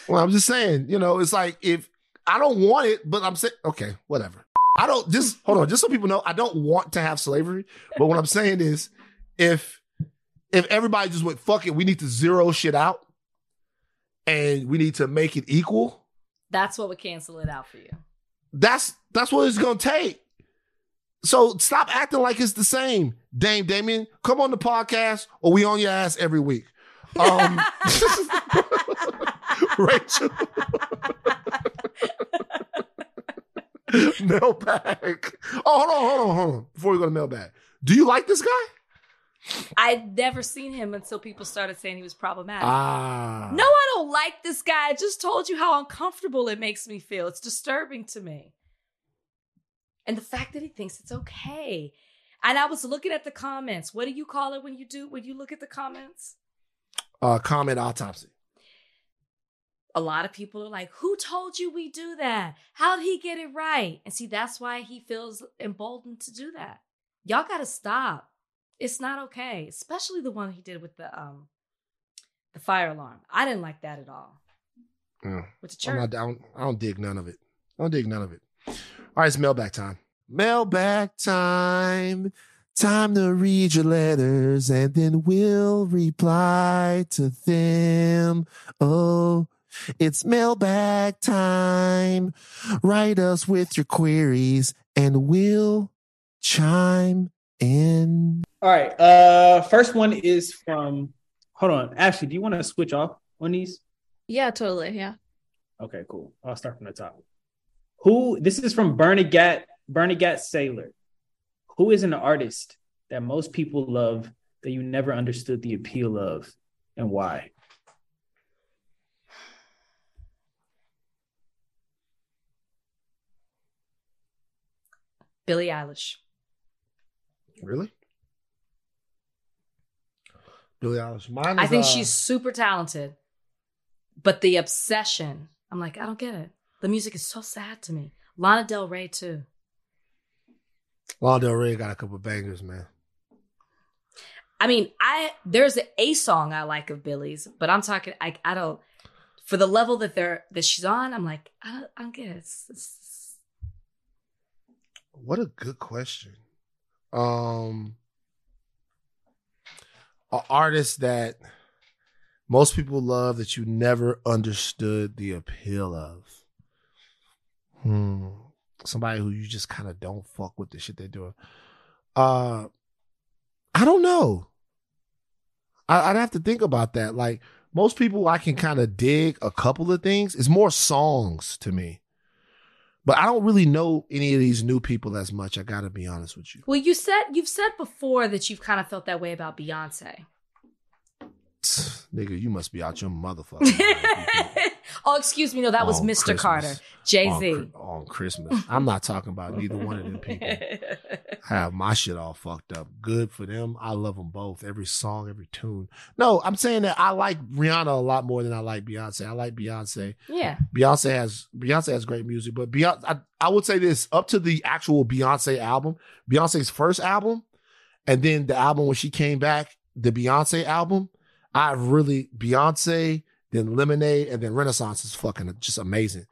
Well, I'm just saying, you know, it's like if I don't want it, but I'm saying, okay, whatever. I don't just hold on, just so people know, I don't want to have slavery. But what I'm saying is, if if everybody just went fuck it, we need to zero shit out, and we need to make it equal. That's what would cancel it out for you. That's that's what it's gonna take. So stop acting like it's the same, Dame Damien. Come on the podcast, or we on your ass every week. Um, Rachel. mailbag. Oh, hold on, hold on, hold on. Before we go to mailbag, do you like this guy? I'd never seen him until people started saying he was problematic. Ah, No, I don't like this guy. I just told you how uncomfortable it makes me feel. It's disturbing to me. And the fact that he thinks it's okay. And I was looking at the comments. What do you call it when you do when you look at the comments? Uh, comment autopsy. A lot of people are like, "Who told you we do that? How did he get it right?" And see, that's why he feels emboldened to do that. Y'all got to stop. It's not okay, especially the one he did with the um the fire alarm. I didn't like that at all. Yeah. With the I'm church. not, I, don't, I don't dig none of it. I don't dig none of it. All right, it's mailbag time. Mailbag time. Time to read your letters and then we'll reply to them. Oh, it's mailbag time. Write us with your queries and we'll chime in. All right. Uh, first one is from. Hold on, Ashleigh. Do you want to switch off on these? Yeah, totally. Yeah. Okay, cool. I'll start from the top. Who? This is from Bernadette Bernadette Saylor. Who is an artist that most people love that you never understood the appeal of, and why? Billie Eilish. Really? Billie Eilish. Mine I think uh, she's super talented, but the obsession, I'm like, I don't get it. The music is so sad to me. Lana Del Rey too. Lana Del Rey got a couple bangers, man. I mean, I there's a, a song I like of Billie's, but I'm talking. I I don't for the level that they're that she's on. I'm like, I don't, I don't get it. It's, it's, What a good question. Um, an artist that most people love that you never understood the appeal of. Hmm. Somebody who you just kind of don't fuck with the shit they're doing. Uh, I don't know. I, I'd have to think about that. Like most people, I can kind of dig a couple of things. It's more songs to me. But I don't really know any of these new people as much. I gotta be honest with you. well, you said you've said before that you've kind of felt that way about Beyonce. Nigga, you must be out your motherfucker. Oh, excuse me. No, that was Mr. Christmas. Carter. Jay Z. Chri- on Christmas. I'm not talking about neither one of them people. I have my shit all fucked up. Good for them. I love them both. Every song, every tune. No, I'm saying that I like Rihanna a lot more than I like Beyonce. I like Beyonce. yeah. Beyonce has Beyonce has great music, but Beyonce, I, I would say this up to the actual Beyonce album, Beyonce's first album, and then the album when she came back, the Beyonce album. I really Beyonce, then Lemonade, and then Renaissance is fucking just amazing.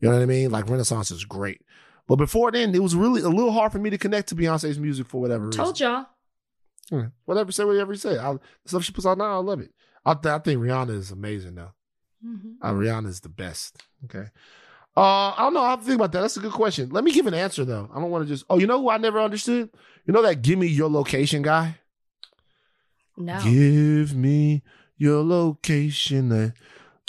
You know what I mean? Like Renaissance is great, but before then, it was really a little hard for me to connect to Beyonce's music for whatever reason. Told y'all. Hmm. Whatever, say whatever you say. I, the stuff she puts out now, I love it. I, I think Rihanna is amazing though. Mhm. Uh, Rihanna is the best. Okay. Uh, I don't know. I have to think about that. That's a good question. Let me give an answer though. I don't want to just. Oh, you know who I never understood? You know that "Give me your location" guy. No. Give me your location. That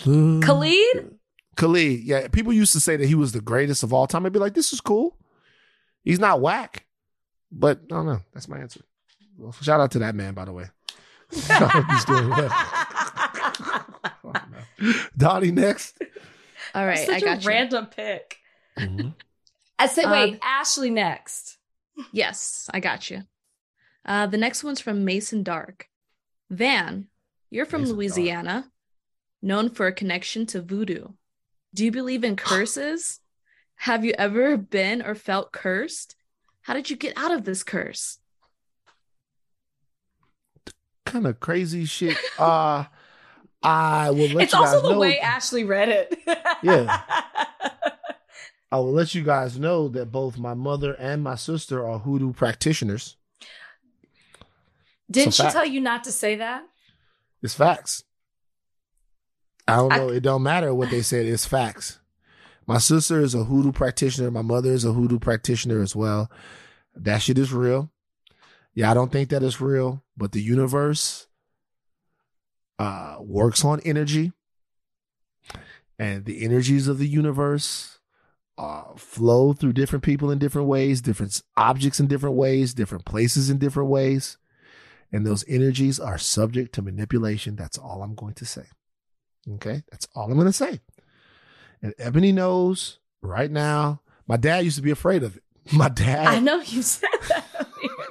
look- Khalid? Khalid. Yeah, people used to say that he was the greatest of all time. I'd be like, this is cool. He's not whack, but I don't know. That's my answer. Well, shout out to that man, by the way. He's doing well. Donnie next. All right, Such I got a you. random pick. Mm-hmm. I say, wait, Um, Ashleigh next. Yes, I got you. Uh, the next one's from Mason Dark. Van, you're from Louisiana, known for a connection to voodoo. Do you believe in curses? Have you ever been or felt cursed? How did you get out of this curse? kind of crazy shit. Uh I will let It's you guys know. It's also the way Ashleigh read it. Yeah. I will let you guys know that both my mother and my sister are hoodoo practitioners. Didn't she fact. tell you not to say that? It's facts. I don't I- know. it don't matter what they said. It's facts. My sister is a hoodoo practitioner. My mother is a hoodoo practitioner as well. That shit is real. Yeah, I don't think that is real, but the universe uh, works on energy, and the energies of the universe uh, flow through different people in different ways, different objects in different ways, different places in different ways. And those energies are subject to manipulation. That's all I'm going to say. Okay. That's all I'm going to say. And Ebony knows right now. My dad used to be afraid of it. My dad. I know you said that.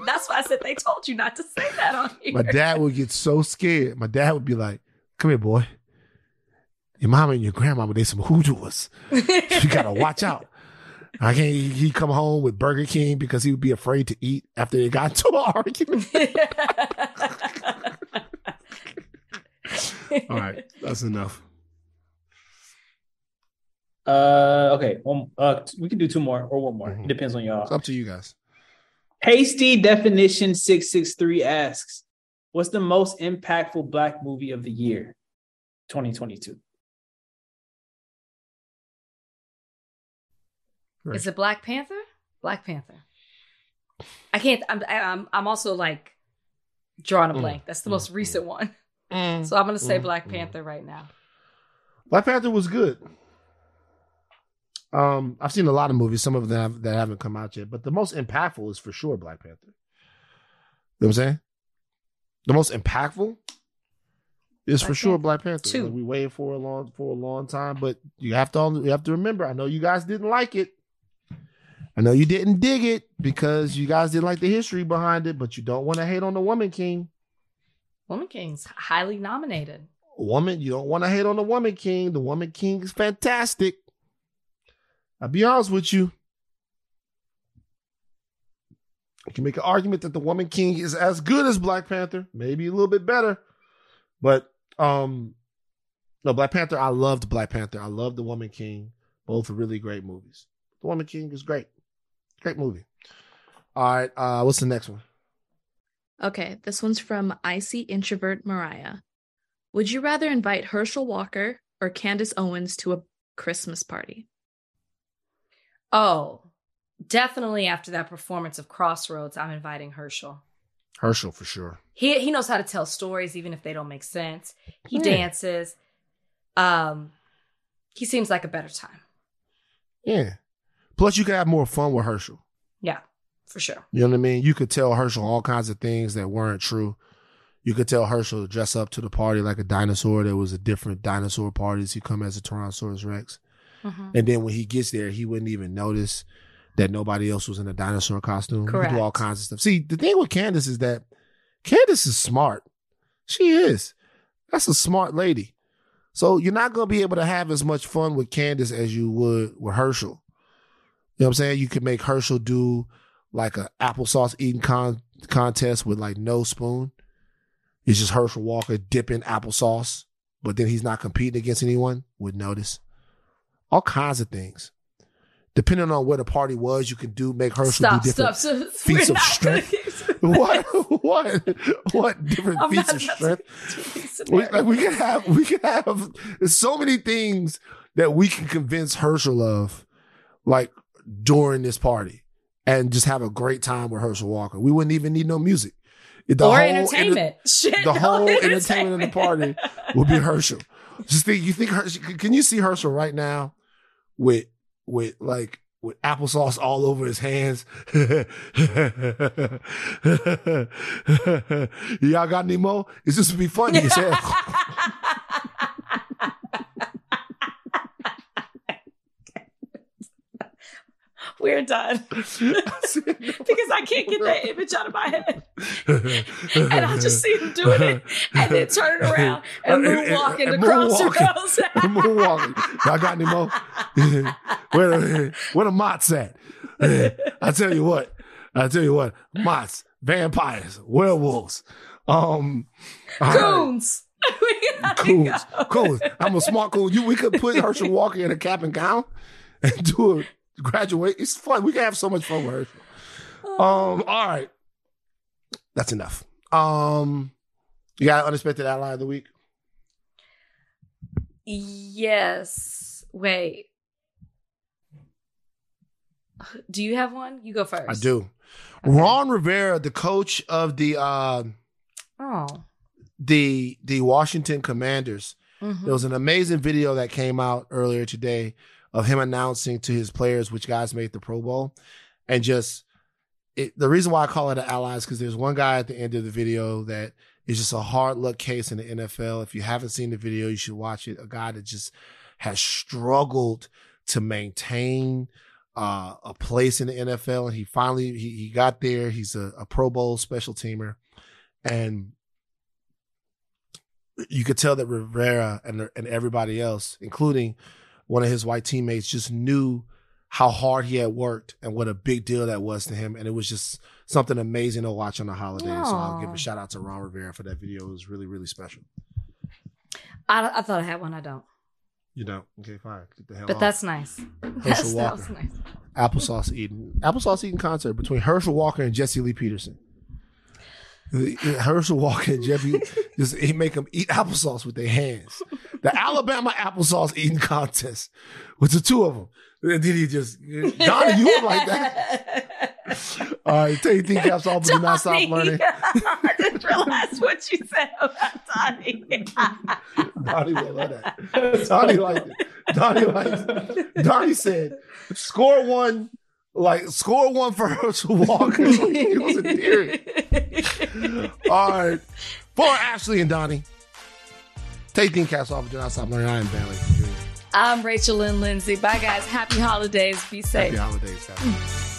That's why I said they told you not to say that on here. My dad would get so scared. My dad would be like, "Come here, boy. Your mama and your grandmama, they some hoodooers. You gotta watch out." I can't. He come home with Burger King because he would be afraid to eat after they got into an argument. All right, that's enough. Uh, okay. One, uh, we can do two more or one more. Mhm. It depends on y'all. It's up to you guys. Hasty definition six six three asks, "What's the most impactful Black movie of the year, 2022?" Is it Black Panther? Black Panther. I can't. I'm. I'm. I'm also like drawing a Mm, blank. That's the mm, most mm. recent one. So I'm gonna say mm, Black mm. Panther right now. Black Panther was good. Um, I've seen a lot of movies, some of them have, that haven't come out yet, but the most impactful is for sure Black Panther. You know what I'm saying? The most impactful is for Black sure Black Panther. Two. Like, we waited for a long for a long time, but you have to you have to remember. I know you guys didn't like it. I know you didn't dig it because you guys didn't like the history behind it, but you don't want to hate on the Woman King. Woman King's highly nominated. woman, you don't want to hate on the woman king. The woman king is fantastic. I'll be honest with you. You can make an argument that the woman king is as good as Black Panther, maybe a little bit better. But um no, Black Panther, I loved Black Panther. I loved the Woman King. Both really great movies. The Woman King is great. Great movie. All right, uh what's the next one? Okay, this one's from Icy Introvert Mariah. Would you rather invite Herschel Walker or Candace Owens to a Christmas party? Oh, definitely after that performance of Crossroads, I'm inviting Herschel. Herschel for sure. He he knows how to tell stories even if they don't make sense. He Yeah. dances. Um he seems like a better time. Yeah. Plus you could have more fun with Herschel. Yeah, for sure. You know what I mean? You could tell Herschel all kinds of things that weren't true. You could tell Herschel to dress up to the party like a dinosaur. There was a different dinosaur parties. He come as a Tyrannosaurus Rex. Mm-hmm. And then when he gets there, he wouldn't even notice that nobody else was in a dinosaur costume. Could do all kinds of stuff. See, the thing with Candace is that Candace is smart. She is. That's a smart lady. So you're not going to be able to have as much fun with Candace as you would with Herschel. You know what I'm saying? You could make Herschel do like a applesauce eating con- contest with like no spoon. It's just Herschel Walker dipping applesauce, but then he's not competing against anyone. Would notice all kinds of things. Depending on where the party was, you can do make Herschel Stop, do different stop. Feats of strength. what what what different I'm feats of strength? We, like, we can have we can have there's so many things that we can convince Herschel of, like during this party, and just have a great time with Herschel Walker. We wouldn't even need no music. The or enter- entertainment. Shit, the no whole entertainment of the party will be Herschel. Just think, you think Herschel, can you see Herschel right now with with like with applesauce all over his hands? Y'all got any more? It's just to be funny as hell. We're done. because I can't get that image out of my head. and I just see him doing it and then turning around and moonwalking and across the moonwalking. rows. Moonwalking. Y'all got any more? where, the- where the mots at? I tell you what. I tell you what. Mots, vampires, werewolves, um, all right. Goons. coons, coons. I'm a smart coon. You, we could put Herschel Walker in a cap and gown and do a graduate. It's fun. We can have so much fun with Herschel. Um, all right, that's enough. Um, you got unexpected ally of the week. Yes. Wait. Do you have one? You go first. I do. Ron Rivera, the coach of the uh, Oh. the the Washington Commanders. Mhm. There was an amazing video that came out earlier today of him announcing to his players which guys made the Pro Bowl, and just it, the reason why I call it an ally is because there's one guy at the end of the video that is just a hard luck case in the NFL. If you haven't seen the video, you should watch it. A guy that just has struggled to maintain uh, a place in the NFL, and he finally he, he got there. He's a, a Pro Bowl special teamer, and you could tell that Rivera and and everybody else, including one of his white teammates, just knew how hard he had worked and what a big deal that was to him. And it was just something amazing to watch on the holidays. So I'll give a shout out to Ron Rivera for that video. It was really, really special. I, I thought I had one. I don't. You don't. okay, fine. Get the hell But off. that's nice. Herschel That's, that Walker. nice. Applesauce eating. Applesauce eating concert between Herschel Walker and Jesse Lee Peterson. The- Herschel Walker and Jeffy just he make them eat applesauce with their hands. The Alabama applesauce eating contest with the two of them. And then he just Donnie, you were like that. All right, you think caps off, but do not stop learning. I just realized what you said about Donnie. Donnie will love that. Donnie liked it. Donnie liked it. Donnie said, score one, like score one for Herschel Walker. it was endearing. All right. For Ashleigh and Donnie. Take the cast off. Do not stop learning. I am Bailey. I'm Rachel Lynn Lindsay. Bye, guys. Happy holidays. Be safe. Happy holidays, guys.